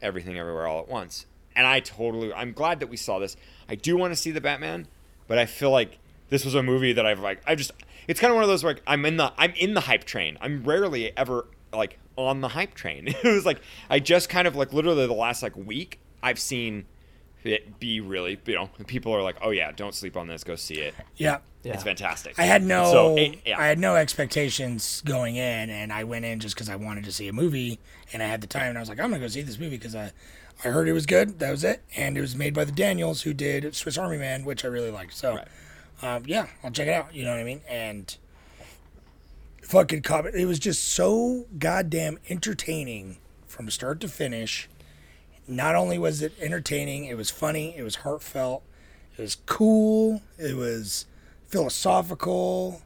everything everywhere all at once? And I totally I'm glad that we saw this. I do want to see the Batman, but I feel like this was a movie that I've like I just it's kind of one of those where like, I'm in the I'm in the hype train. I'm rarely ever like on the hype train. it was like I just kind of like literally the last like week I've seen be really you know people are like oh yeah don't sleep on this go see it Yeah. Yeah. it's fantastic. I had no, So, it- yeah. I had no expectations going in, and I went in just because I wanted to see a movie, and I had the time, and I was like, I'm gonna go see this movie because I, I heard it was good. That was it, and it was made by the Daniels who did Swiss Army Man, which I really liked. So, Right. um, yeah, I'll check it out. You know what I mean? And fucking cop it was just so goddamn entertaining from start to finish. Not only was it entertaining, it was funny, it was heartfelt, it was cool, it was philosophical.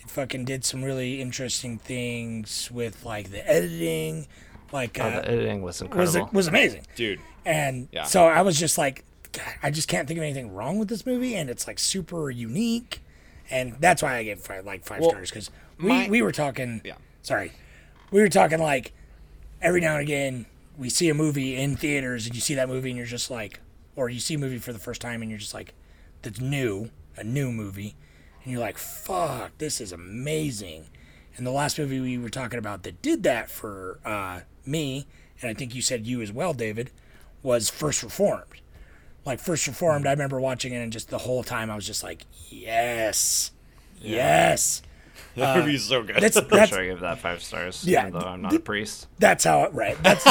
It fucking did some really interesting things with like the editing, like Oh, uh, the editing was was incredible. was amazing. dude. And Yeah. so I was just like, God, I just can't think of anything wrong with this movie, and it's like super unique, and that's why I gave five, like five Well, stars because we my- we were talking. Yeah. Sorry, we were talking like every now and again we see a movie in theaters, and you see that movie, and you're just like, or you see a movie for the first time, and you're just like, that's new, a new movie, and you're like, fuck, this is amazing. And the last movie we were talking about that did that for uh, me, and I think you said you as well, David, was First Reformed. Like First Reformed, I remember watching it, and just the whole time I was just like, yes, yes. That movie is so good. That's I'm sure I give that five stars. Yeah. even though I'm not a priest. that's how it right. That's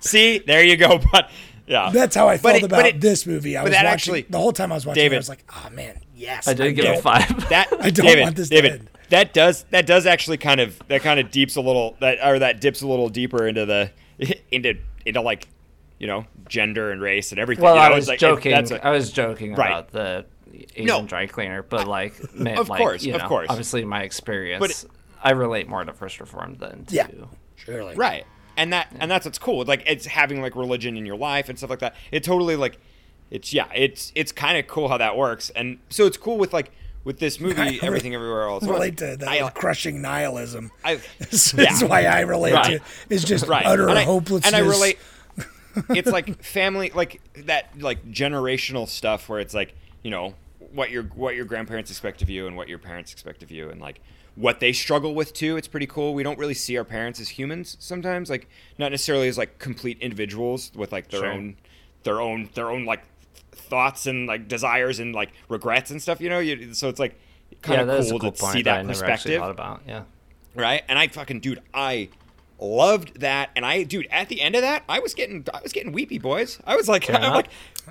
See, there you go. But yeah, that's how I felt it- about it- this movie. I but was that watching actually- the whole time I was watching. it, I was like, oh man, yes. I did give it a five. that I don't David, want this to David, end. that does that does actually kind of that kind of deeps a little that or that dips a little deeper into the into into like you know gender and race and everything. Well, you know? I It's was like, it- joking. that's a- I was joking Right. about the Asian No. dry cleaner, but like, meant, Of like, course, you of course. Obviously, my experience. But it- I relate more to First Reformed than to. Yeah. Surely. right, and that and that's what's cool. Like it's having like religion in your life and stuff like that. It totally like it's yeah, it's it's kind of cool how that works. And so it's cool with like with this movie, I everything everywhere else. at once. Relate to that I, crushing nihilism. I, This yeah. is why I relate Right. to. It's just right utter and I, hopelessness. and i relate it's like family like that like generational stuff where it's like you know what your what your grandparents expect of you and what your parents expect of you and like what they struggle with too it's pretty cool we don't really see our parents as humans sometimes like not necessarily as like complete individuals with like their Sure. own their own their own like thoughts and like desires and like regrets and stuff you know you, so it's like kind yeah, of cool, cool to see that that I never actually perspective about. Yeah. right? And I fucking dude, I loved that. And I dude, at the end of that, I was getting I was getting weepy, boys. I was like, Fair I'm like,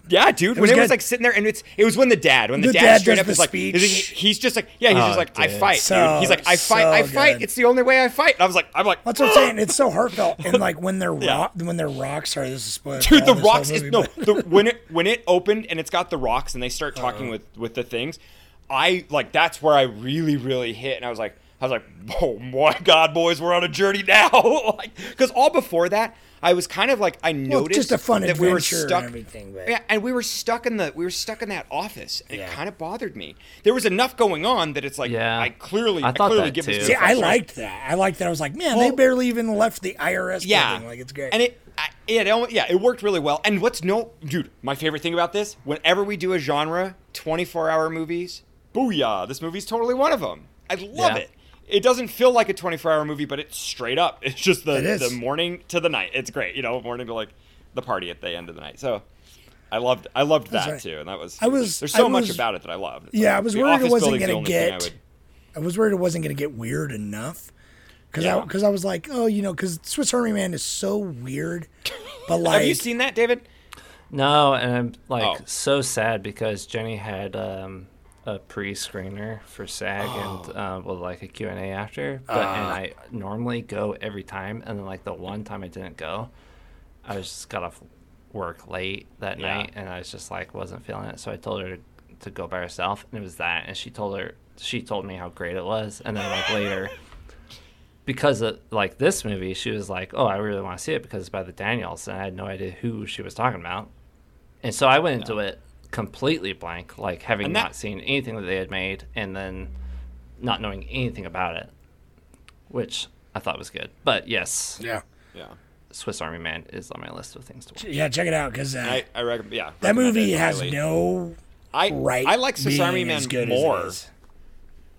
yeah, dude. when was it was like sitting there, and it's it was when the dad, when the, The dad, dad straight up is like, he's, he's just like, yeah, he's Oh, just like, I fight, So- dude. He's like, I fight, I fight. good. It's the only way I fight. And I was like, I'm like, That's what I'm saying. It's so heartfelt, and like when they're Yeah. rock, when they're rocks. Sorry, this is spoiler. Dude, the rocks is movie, no. The, when it when it opened and it's got the rocks and they start talking with with the things, I like that's where I really really hit and I was like I was like oh my god boys we're on a journey now like because all before that I was kind of like I noticed Well, noticed just a fun that we were adventure and stuck everything, but- yeah and we were stuck in the we were stuck in that office and Yeah. it kind of bothered me there was enough going on that it's like Yeah. I clearly I I, thought clearly that give this too. to See, I liked that. I liked that. I was like, man, they barely even left the IRS yeah, building. Like it's great. And it, I, it, yeah, it worked really well. And what's no, dude, my favorite thing about this, whenever we do a genre, 24 hour movies, booyah, this movie's totally one of them. I love Yeah. it. It doesn't feel like a 24 hour movie, but it's straight up. It's just the, It is. the morning to the night. It's great, you know, morning to like the party at the end of the night. So. I loved, I loved that right. too, and that was. I was- There's so I much was- about it that I loved. Yeah, Like, I was worried it wasn't gonna only thing I get- would- I was worried it wasn't going to get weird enough. Because I, cause I was like, oh, you know, because Swiss Army Man is so weird. But like, Have you seen that, David? No, and I'm like Oh. so sad because Jenny had um, a pre-screener for SAG Oh. and uh, with like a Q and A after. But Ah. and I normally go every time, and then like the one time I didn't go, I was just got off work late that Yeah. night, and I was just like wasn't feeling it. So I told her to, to go by herself, and it was that. And she told her she told me how great it was, and then like later. Because of like this movie, she was like, "Oh, I really want to see it because it's by the Daniels," and I had no idea who she was talking about. And so I went into it completely blank, like having that- not seen anything that they had made, and then not knowing anything about it, which I thought was good. But yes, yeah, Yeah. Swiss Army Man is on my list of things to watch. yeah, check it out because uh, I, I recommend. Yeah. that movie it has no I right. I like Swiss Army Man as good as it more.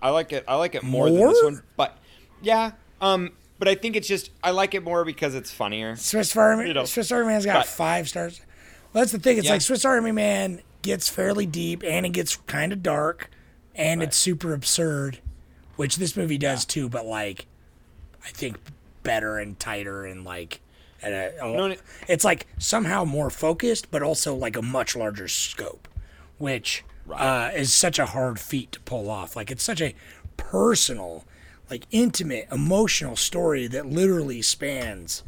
I like it. I like it more, than this one. But yeah. Um. But I think it's just I like it more because it's funnier. Swiss Army, You know, Swiss Army Man's got but- five stars. Well, that's the thing. It's Yeah. like Swiss Army Man gets fairly deep and it gets kind of dark and it's super absurd, which this movie does too. But like, I think better and tighter and like, at a, No, it's like somehow more focused, but also like a much larger scope, which uh, is such a hard feat to pull off. Like it's such a personal, like intimate, emotional story that literally spans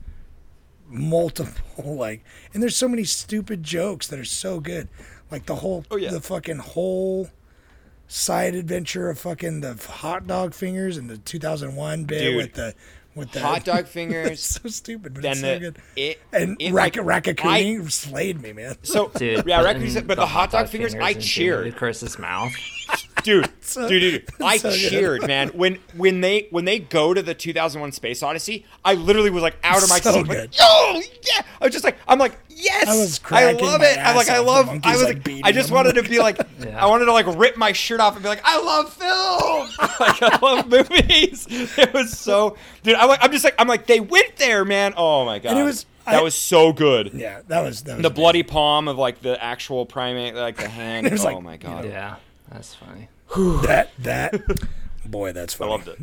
multiple like and there's so many stupid jokes that are so good like the whole Oh, yeah. the fucking whole side adventure of fucking the hot dog fingers and the 2001 bit Dude. with the with the Hot dog fingers. so stupid but then it's so the good it and it, Rack- like, Raccacoonie slayed me man So Dude, yeah, putting Raccoon, but the, hot dog fingers, I cheered. Lee Curtis's mouth. dude, So- dude, dude, dude. I so good. cheered, man. When when they when they go to the 2001 Space Odyssey, I literally was like out of my So seat, good. like, oh yeah. I was just like, I'm like, yes, I was I love it. I'm like, I love. I was like, like, I just him. wanted to be like, Yeah. I wanted to like rip my shirt off and be like, I love film. like I love movies. It was so, dude. I'm like, I'm just like, I'm like, they went there, man. Oh my god, and it was- that I- was so good. yeah that was that was The good. bloody palm of like the actual primate, like the hand. It was oh like, my god. Yeah, that's funny. that that boy that's funny. I loved it.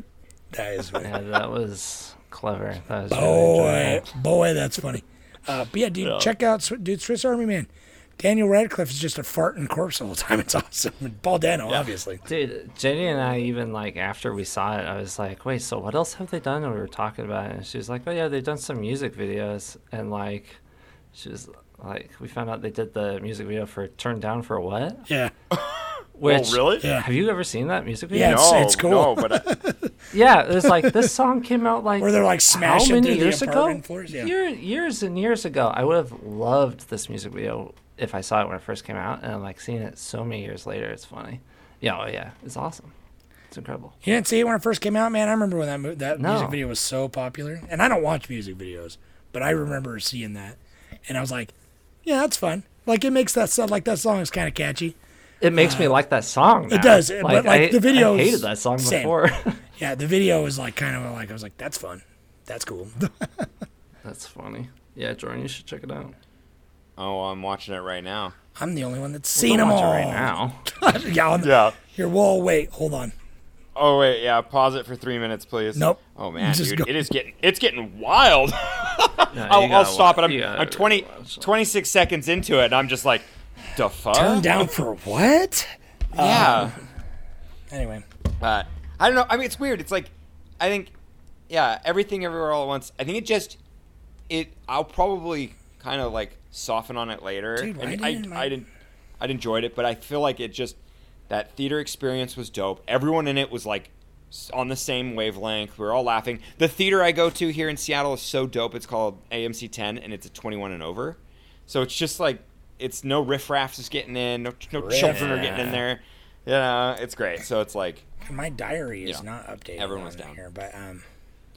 that is funny. Yeah, that was clever. That was really Boy, enjoyable. boy, that's funny. Uh, but yeah, dude, check out dude Swiss Army Man. Daniel Radcliffe is just a farting corpse the whole time. It's awesome. And Paul Dano, obviously. Dude, Jenny and I even like after we saw it, I was like, "Wait, so what else have they done?" And we were talking about it, and she was like, "Oh yeah, they've done some music videos." And like, she was like, "We found out they did the music video for "Turn Down for What?" Yeah, Oh, which, really? Yeah. Have you ever seen that music video? Yeah, it's- No, it's cool. no, but I, Yeah, it was like this song came out like Where they're, like, how smashing many through the years ago? apartment floors? Yeah. Year, years and years ago. I would have loved this music video if I saw it when it first came out, and I'm like seeing it so many years later. It's funny. Yeah, oh yeah, it's awesome. It's incredible. you didn't see it when it first came out, man. I remember when that mo- that No. music video was so popular, and I don't watch music videos, but I remember seeing that, and I was like, yeah, that's fun. Like it makes that sound like that song is kind of catchy. It makes me like that song. Now. Uh, does, but, like, I, the video, I hated that song same. before. Yeah, the video was like kind of like I was like, that's fun, that's cool. That's funny. Yeah, Jordan, you should check it out. oh, I'm watching it right now. I'm the only one that's seen them Watch it all right now. yeah, on the- Yeah. Here, whoa, wait, hold on. Oh wait, yeah. Pause it for three minutes, please. Nope. Oh man, Just dude, go. it is getting it's getting wild. No, I'll, I'll stop watch- it. I'm, I'm 20, 26 seconds into it, and I'm just like, the fuck? Turn down for what? Yeah. Um, anyway, But I don't know. I mean, it's weird. It's like, I think, yeah, everything everywhere all at once. I think it just, it. I'll probably kind of like soften on it later. Dude, I, mean, I, didn't my- I didn't, I enjoyed it, but I feel like it just that theater experience was dope. Everyone in it was like on the same wavelength. We were all laughing. The theater I go to here in Seattle is so dope. It's called AMC 10, and it's a 21 and over. So it's just like it's no riffraffs just getting in, no, no children are getting in there. You know, it's great. So it's like my diary is Yeah. not updated. Everyone was down. here, but um,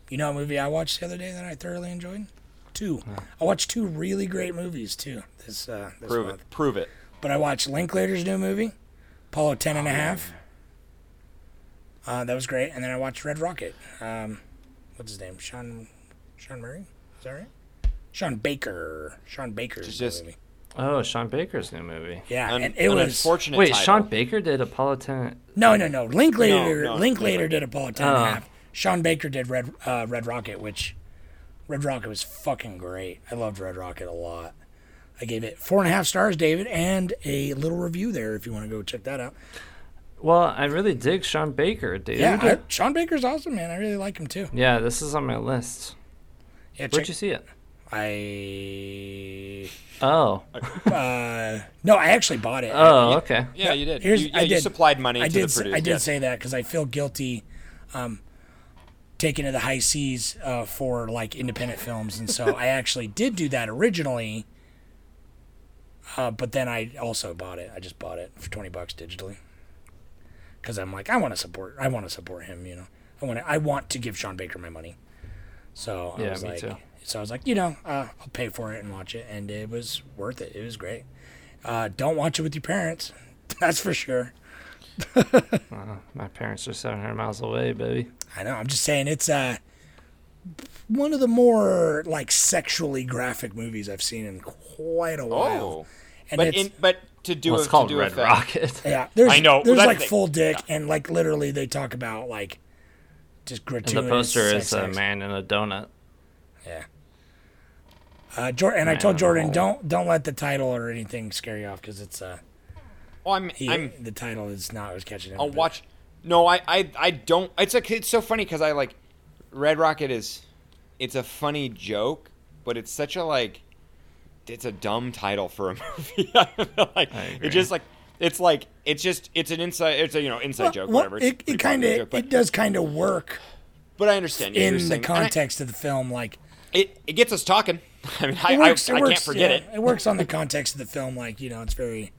you know, a movie I watched the other day that I thoroughly enjoyed. Two. I watched two really great movies too. This uh, this prove month. it, prove it. But I watched Linklater's new movie, Apollo 10 and a half. Uh, that was great. And then I watched Red Rocket. Um, what's his name? Sean Sean Murray? Is that right? Sean Baker. Sean Baker's Just- movie. Oh, Sean Baker's new movie. Yeah, An, and it an was unfortunate Wait, title. Sean Baker did Apollo 10. no, no, no. Linklater, No, no, Linklater did Apollo 10 and a Oh. half. Sean Baker did Red uh, Red Rocket, which Red Rocket was fucking great. I loved Red Rocket a lot. I gave it four and a half stars, David, and a little review there if you want to go check that out. Well, I really dig Sean Baker, dude. Yeah, I, Sean Baker's awesome, man. I really like him too. Yeah, this is on my list. Yeah, Where'd check, you see it? I Oh. uh, no, I actually bought it. Oh, okay. Yeah, you did. Here's- you, yeah, I you did- supplied money I to did. the producer. I did yes. say that because I feel guilty, um, taking to the high seas uh, for like independent films, and so I actually did do that originally. Uh, but then I also bought it. I just bought it for twenty bucks digitally. Because I'm like, I want to support. I want to support him. You know, I want to. I want to give Sean Baker my money. So I Yeah, was me like, too. so I was like, you know, uh, I'll pay for it and watch it, and it was worth it. It was great. Uh, don't watch it with your parents. That's for sure. My parents are 700 miles away, baby. I know. I'm just saying it's uh one of the more like sexually graphic movies I've seen in quite a while. Oh, and but it's in, but to do Well, a, it's called to do Red a fa- Rocket. yeah, there's I know. there's Well, like the full dick and like literally they talk about like just And the poster sex is a acts. man in a donut. Yeah. Uh, Jor- and I told Jordan, don't don't let the title or anything scare you off because it's uh, Oh, I'm, he, I'm the title is not what's catching. I'll but- watch. No, I, I, I don't. It's a, it's so funny because I like, Red Rocket is, it's a funny joke, but it's such a like, it's a dumb title for a movie. I feel like I it just like, it's like it's just it's an inside it's a you know inside Well, joke well, whatever. It it kind of it does kind of work but I understand in the and I- context of the film, like. it it gets us talking. I mean, I, works, I, I works, can't forget yeah, it. It works on the context of the film, like you know, it's very.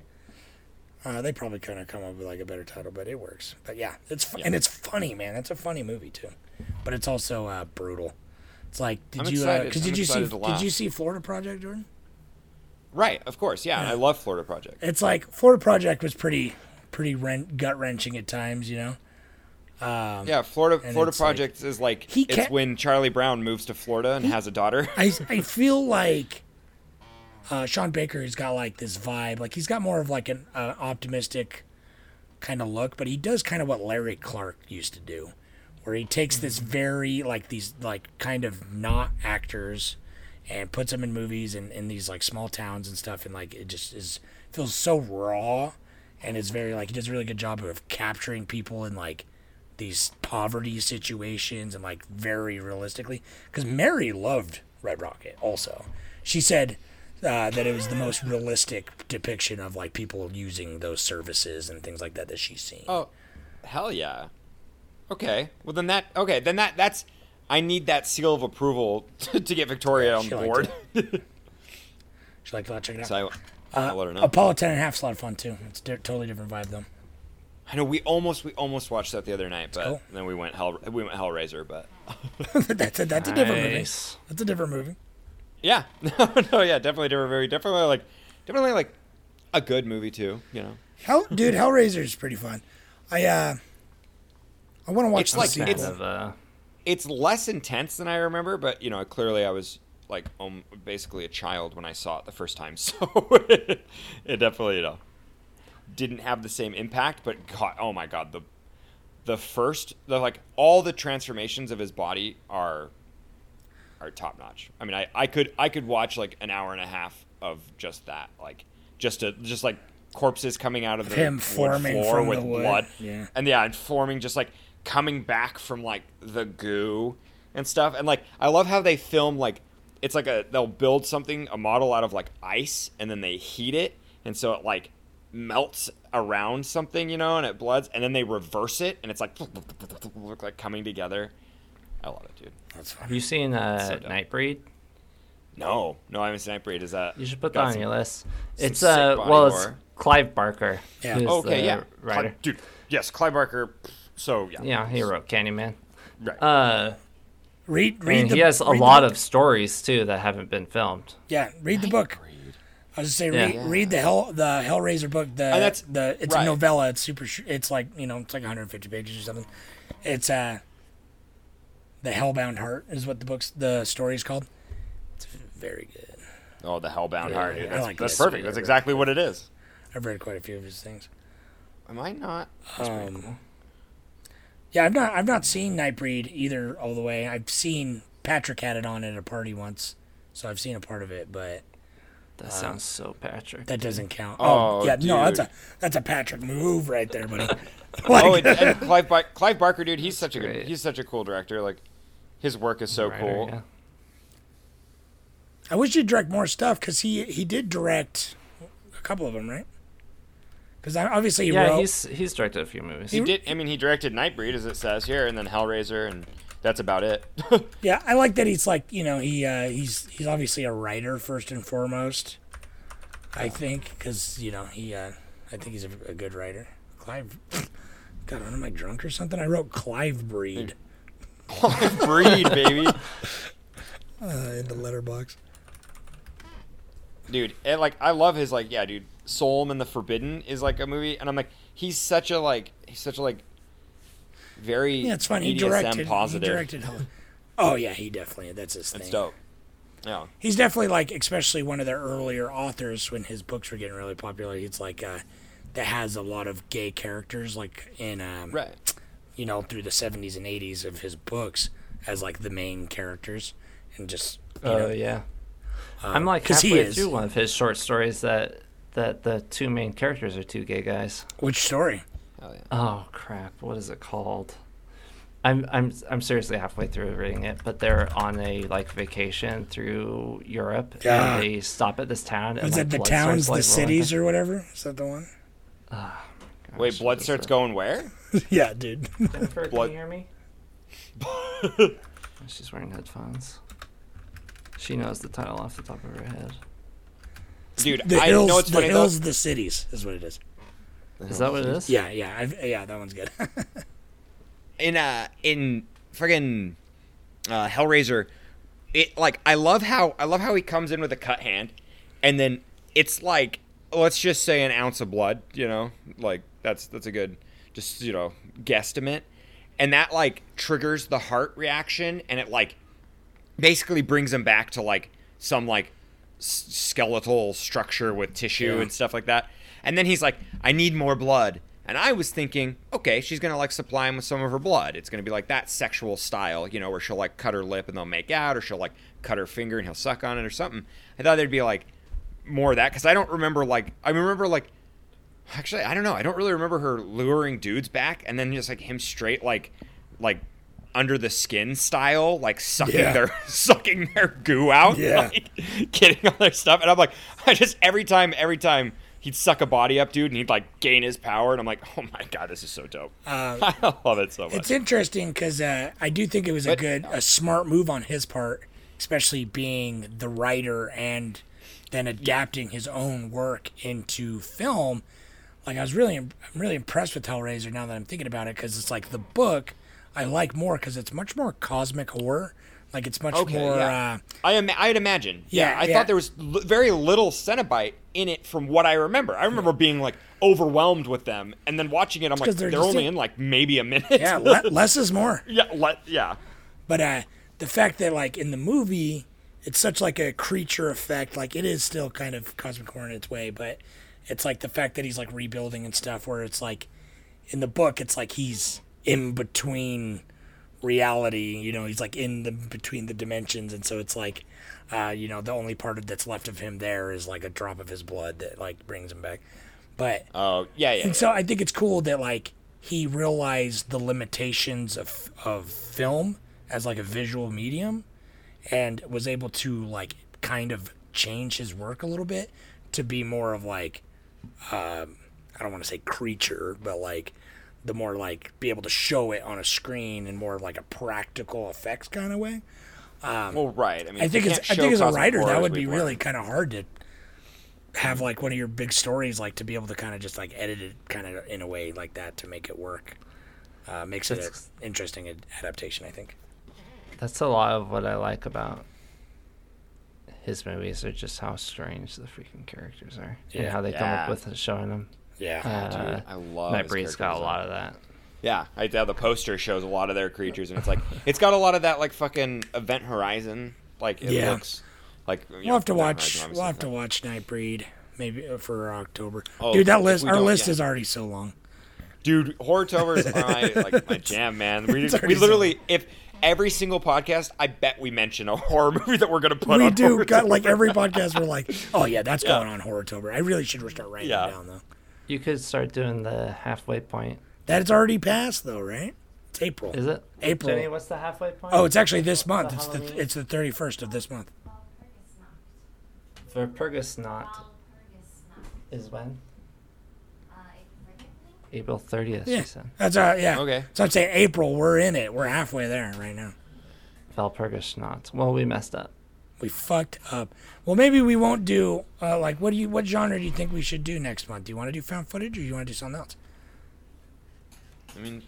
Uh, they probably couldn't have come up with like a better title, but it works. But yeah, it's fu- and it's funny, man. It's a funny movie too, but it's also uh, brutal. It's like, did I'm you? Because I'm did you see? Did you see Florida Project, Jordan? Right, of course, yeah. and I love Florida Project. It's like Florida Project was pretty, pretty rent, gut wrenching at times, you know. Yeah, Florida Florida it's like- Project is like He it's when Charlie Brown moves to Florida and has a daughter. I I feel like uh, Sean Baker has got like this vibe. Like he's got more of like an uh, optimistic kind of look, but he does kind of what Larry Clark used to do, where he takes this very like these like kind of not actors and puts them in movies and in these like small towns and stuff, and like it just is feels so raw, and it's very like he does a really good job of capturing people in like these poverty situations and like very realistically because mary loved red rocket also she said uh, that it was the most realistic depiction of like people using those services and things like that that she's seen Oh, hell yeah. Okay. Well then that okay then that that's I need that seal of approval to, to get Victoria on she board. she liked that check it out so I, I'll let her know. apollo 10 and a half is a lot of fun too it's a di- totally different vibe though I know we almost we almost watched that the other night, but Cool. then we went hell we went Hellraiser, but that's a that's a different movie Nice. that's a different movie yeah, no, no, yeah, definitely different movie, definitely like definitely like a good movie too, you know. Hell, dude, Hellraiser is pretty fun. I uh, I want to watch It's the like- sequel. it's- Kind of, uh, It's less intense than I remember, but you know, clearly I was like um, basically a child when I saw it the first time, so it definitely you know didn't have the same impact. But God, oh my God, the the first the like all the transformations of his body are are top notch. I mean, I, I could I could watch like an hour and a half of just that, like just to just like corpses coming out of the Him forming floor from with wood. blood, Yeah. and yeah, and forming just like coming back from like the goo and stuff. And like I love how they film like it's like a they'll build something a model out of like ice and then they heat it and so it like melts around something, you know, and it bloods and then they reverse it and it's like look like coming together. I love it, dude. That's have you seen uh, So. Nightbreed? No, no, I haven't seen Nightbreed. Is that You should put that on some- your list. It's sick uh, body well, it's. Clive Barker. Yeah. Okay, the yeah, writer. Clive- dude. Yes, Clive Barker. So yeah, Yeah, he wrote Candyman. right. Uh, Read, read and the. he has a read the lot book. of stories too that haven't been filmed. Yeah, read the book. I was just say read, Yeah. read the hell the Hellraiser book. The And that's- the it's right. a novella. It's super. sh- It's like you know it's like 150 pages or something. It's uh the Hellbound Heart is what the book's the story is called. It's very good. Oh, the Hellbound Yeah, Heart. yeah, That's, like that's this. perfect. That's exactly what it is. I've read quite a few of his things. Am I not? Um, Yeah, I've not I've not seen Nightbreed either all the way. I've seen Patrick had it on at a party once, so I've seen a part of it, but That uh, sounds so Patrick. that doesn't count. Oh, Oh, yeah, no, that's a that's a Patrick move right there, buddy. oh, Like- and, and Clive, Bar- Clive Barker, dude, he's such a good, he's such a cool director. Like, his work is so Writer, cool. yeah. I wish he'd direct more stuff because he he did direct a couple of them, right? Because obviously he Yeah, wrote. he's he's directed a few movies. He did. I mean, he directed Nightbreed, as it says here, and then Hellraiser, and that's about it. Yeah, I like that he's like you know he uh, he's he's obviously a writer first and foremost. I think because you know he uh, I think he's a, a good writer. Clive, God, am I drunk or something? I wrote Clive Breed Clive Breed, baby, uh, in the Letterboxd. dude. And like, I love his like, yeah, dude. Soul and the Forbidden is like a movie, and I'm like, he's such a like, he's such a like, very Yeah, it's funny. He BDSM directed. positive. He directed. Hell- Oh yeah, he definitely. That's his thing. It's dope. Yeah. He's definitely like, especially one of their earlier authors when his books were getting really popular. He's like, uh, that has a lot of gay characters, like in um, Right. you know, through the 70s and 80s of his books as like the main characters and just you Oh know, yeah. I'm like 'cause he halfway is. through one of his short stories that that the two main characters are two gay guys. which story? Hell yeah. Oh crap! What is it called? I'm I'm I'm seriously halfway through reading it, but they're on a like vacation through Europe, Yeah. and they stop at this town. And, Was it the towns, the cities, or whatever? Is that the one? Ah, Wait, Gosh, blood starts it? going where? yeah, dude. Jennifer, Blood- can you hear me? She's wearing headphones. She knows the title off the top of her head. Dude, The I hills, know what's the funny though. the cities is what it is. Is that what it is? Yeah, yeah, I've, yeah. That one's good. in uh in friggin' uh, Hellraiser, it like I love how I love how he comes in with a cut hand, and then it's like let's just say an ounce of blood, you know, like that's that's a good just you know guesstimate, and that like triggers the heart reaction, and it like basically brings him back to like some like s- skeletal structure with tissue Yeah. and stuff like that. And then he's like, I need more blood. And I was thinking, okay, she's gonna like supply him with some of her blood. It's gonna be like that sexual style, you know, where she'll like cut her lip and they'll make out, or she'll like cut her finger and he'll suck on it or something. I thought there'd be like more of that because I don't remember like I remember like actually I don't know I don't really remember her luring dudes back and then just like him straight like like under the skin style like sucking Yeah. their sucking their goo out Yeah. like, getting all their stuff and I'm like I just every time every time he'd suck a body up dude and he'd like gain his power and I'm like oh my god this is so dope I love it so much It's interesting because uh, I do think it was a But- good, a smart move on his part, especially being the writer and then adapting his own work into film. Like I was really, I'm really impressed with Hellraiser now that I'm thinking about it because it's like the book I like more because it's much more cosmic horror. Like it's much Okay, more. yeah. Uh, I am. I'd imagine. Yeah, I yeah. thought there was l- very little Cenobite in it from what I remember. I remember being like overwhelmed with them, and then watching it, I'm like, they're, they're only in- in like maybe a minute. yeah, le- less is more. yeah, le- yeah. But uh, the fact that like in the movie, it's such like a creature effect. Like it is still kind of cosmic horror in its way, but it's like the fact that he's like rebuilding and stuff. Where it's like in the book, it's like he's in between reality. You know, he's like in the between the dimensions, and so it's like, uh, you know, the only part of, that's left of him there is like a drop of his blood that like brings him back. But Oh, yeah, yeah. and so I think it's cool that like he realized the limitations of of film as like a visual medium and was able to like kind of change his work a little bit to be more of like um, I don't want to say creature, but like the more like be able to show it on a screen and more of like a practical effects kind of way. well, right. I mean, I think it's I think as a writer that would be really learned. kind of hard to have like one of your big stories like to be able to kind of just like edit it kind of in a way like that to make it work. Uh, makes it It's- an interesting adaptation, I think. That's a lot of what I like about his movies are just how strange the freaking characters are. and how they come up with showing them. Yeah. Uh, I love Nightbreed's got a lot of that. Yeah, I yeah, the poster shows a lot of their creatures, and it's like it's got a lot of that like fucking Event Horizon. Like it Yeah. looks Like you We'll know, have to watch. Horizon, we'll have to watch Nightbreed maybe uh, for October. Oh, Dude, that list, our list yeah. is already so long. Dude, Horrortobers are my like my jam, man. We, we literally if every single podcast, I bet we mention a horror movie that we're gonna put we on. do. Got, like every podcast, we're like, oh yeah, that's going on Horrortober. I really should start writing Yeah. it down though. You could start doing the halfway point. That's already passed though, right? It's April. Is it? April. Jenny, what's the halfway point? Oh, it's actually this month. The It's the Halloween? it's the thirty first of this month. Walpurgisnacht is when? April 30th, Yeah, she said. that's uh yeah. Okay. So I'm saying April. We're in it. We're halfway there right now. Walpurgisnacht. Well, we messed up. We fucked up. Well, maybe we won't do uh, like what do you what genre do you think we should do next month? Do you want to do found footage or do you want to do something else? I mean,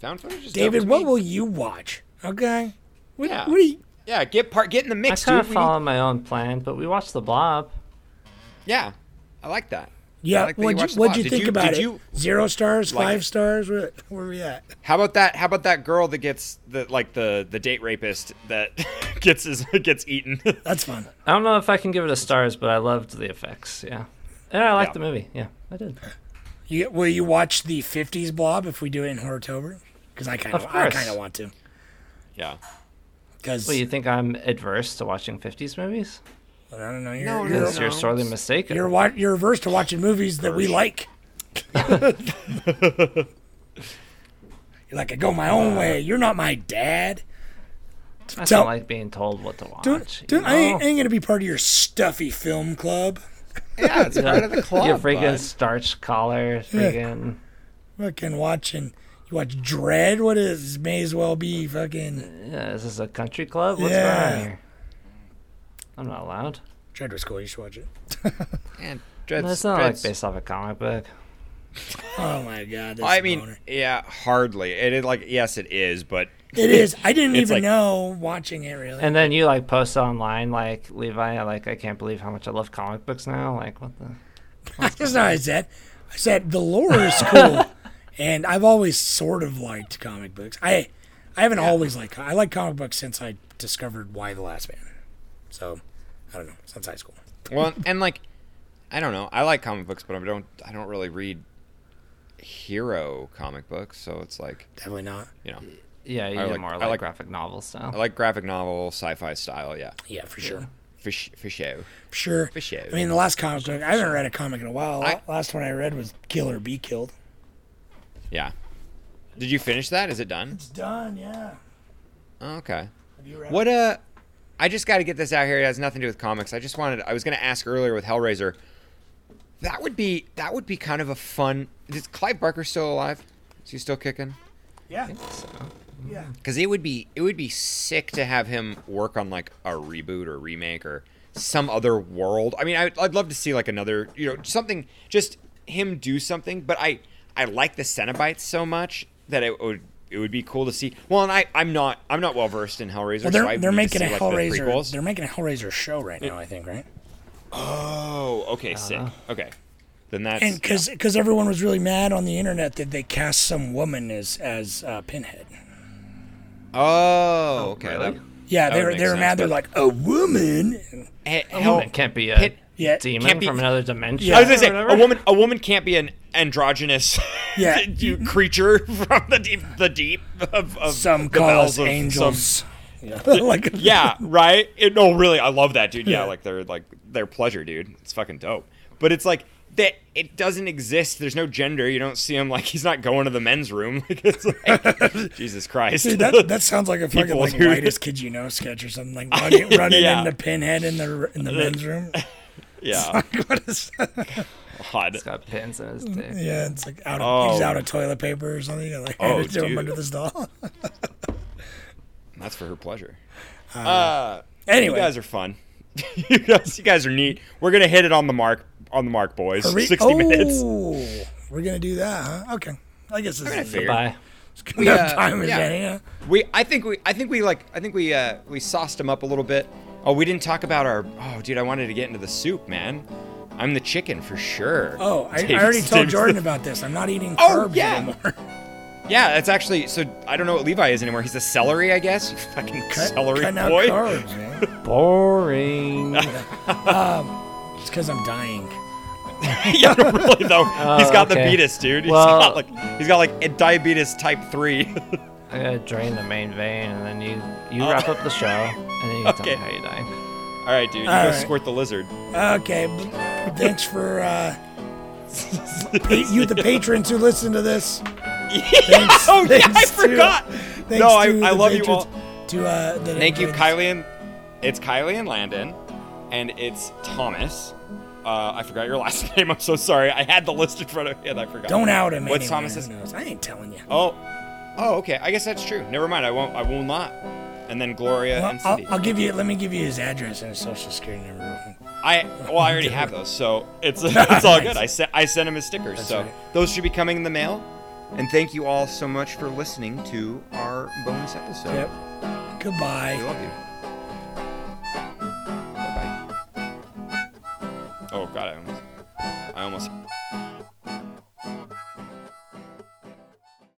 found footage is David, what me. will you watch? Okay. What, Yeah. what do you? Yeah, get part, get in the mix. I mix, kind dude. of We follow need- my own plan, but we watched The Blob. yeah, I like that. Yeah. Like what'd watched you, what'd Blob. you Did think you- about did it? you Zero stars, like five it? stars. Where, where are we at? How about that? How about that girl that gets the like the the date rapist that gets his gets eaten? That's fun. I don't know if I can give it a stars, but I loved the effects. Yeah. And I liked Yeah. the movie. Yeah, I did. You, will you watch the '50s blob if we do it in Horrortober? Because I kind of, Of I kind of want to. yeah. Because Well, you think I'm adverse to watching 50s movies? I don't know. You're, No, you're, no, Yes, you're sorely mistaken. You're wa- you're averse to watching movies that we like. you're like, I go my own way. Uh, you're not my dad. I don't tell- like being told what to watch. Don't, don't, I ain't, know? ain't gonna be part of your stuffy film club. Yeah, it's part of the club. Your freaking bud. starch collar, freaking. Fucking watching. You watch Dredd. What is? May as well be fucking. Yeah, this is this a country club? What's Yeah. going on here? I'm not allowed. Dredd was cool. You should watch it. Man, No, Dredd's, it's not Dredd's- like based off a comic book. Oh my god. That's I a mean, boner. yeah, hardly. It is like yes, it is, but it is. I didn't It's even like- know watching it really. And then you like post online like Levi, like I can't believe how much I love comic books now. Like what the? That's not what I said. I said the lore is cool, and I've always sort of liked comic books. I, I haven't always liked. I like comic books since I discovered Y: The Last Man. So, I don't know since high school. well, and like, I don't know. I like comic books, but I don't. I don't really read hero comic books, so it's like Definitely not. you know, Yeah, you I do like- more I like, like- graphic novel style. I like graphic novel, sci-fi style. Yeah, Yeah, for sure. for sh- for show. Sure. For sure. I mean, the last comic book I haven't read a comic in a while. I- last one I read was Kill or Be Killed. Yeah. Did you finish that? Is it done? It's done. Yeah. Oh, okay. Have you read? What uh I just got to get this out here. It has nothing to do with comics. I just wanted I was going to ask earlier with Hellraiser. That would be that would be kind of a fun Is Clive Barker still alive? Is he still kicking? Yeah. Yeah. Cuz it would be it would be sick to have him work on like a reboot or remake or some other world. I mean, I I'd love to see like another, you know, something just him do something, but I I like the Cenobites so much that it would it would be cool to see. Well, and I I'm not I'm not well versed in Hellraiser, Well, they're I they're need to making a see, like, Hellraiser. prequels. They're making a Hellraiser show right now. I think right. Oh, okay, sick. Okay, then that's And because because everyone was really mad on the internet that they cast some woman as as uh, Pinhead. oh, okay. really? that- Yeah, That they would were they were sense, mad. They're like a woman. he- A woman can't be a Pit- Yeah, demon can't be- from another dimension. Yeah. I was gonna say a woman. A woman can't be an androgynous Yeah. you creature from the deep, the deep of, of Some the call us of some- angels. Yeah. like yeah, right. It, no, really, I love that, dude. Yeah, Yeah. like they're like their pleasure, dude. It's fucking dope. But it's like that. It doesn't exist. There's no gender. You don't see him like he's not going to the men's room. Like, it's like, Jesus Christ. Dude, that that sounds like a fucking People, like dude. whitest kid you know sketch or something like running, running Yeah. into Pinhead in the in the men's room. Yeah, what is odd. He's got pins in his dick. Yeah, it's like out of he's Oh. out of toilet paper or something. You like Oh, hand him dude. under the stall. That's for her pleasure. Uh, Anyway, you guys are fun. you guys, you guys are neat. We're gonna hit it on the mark. On the mark, boys. Are we- Sixty oh, minutes. We're gonna do that, huh? Okay. I guess this is figured. Bye. We, enough uh, time as yeah. We, I think we, I think we like, I think we, uh, we sauced him up a little bit. Oh, we didn't talk about our. Oh, dude, I wanted to get into the soup, man. I'm the chicken for sure. Oh, I, I already told David's Jordan the- about this. I'm not eating Oh, carbs yeah. anymore. Yeah, that's actually so. I don't know what Levi is anymore. He's a celery, I guess. You fucking Cut- celery cutting out boy. carbs, man. Boring. Um, it's because I'm dying. yeah, really though. he's got Oh, okay. diabetes, dude. He's Well- got like he's got like a diabetes type three. I gotta drain the main vein, and then you you wrap up the show, and then you can Okay. tell me how you dying. All right, dude. You All go right. squirt the lizard. Okay, thanks for uh, pa- you, the patrons who listen to this. Thanks, oh yeah, I to- forgot. Thanks no, I, to I the love you all. To uh, the Thank you, the- Kylie and it's Kylie and Landon, and it's Thomas. Uh, I forgot your last name. I'm so sorry. I had the list in front of me and I forgot. Don't out him. What's anyway, Thomas's? who knows? I ain't telling you. Oh, oh, okay. I guess that's true. Never mind. I won't. I will not. And then Gloria Well, and I'll, Cindy. I'll give you. Let me give you his address and his social security number. I well, I already have those, so it's it's all good. I sent I sent him his stickers, That's so right. those should be coming in the mail. And thank you all so much for listening to our bonus episode. Yep. We Goodbye. love you. Bye bye. Oh God, I almost, I almost.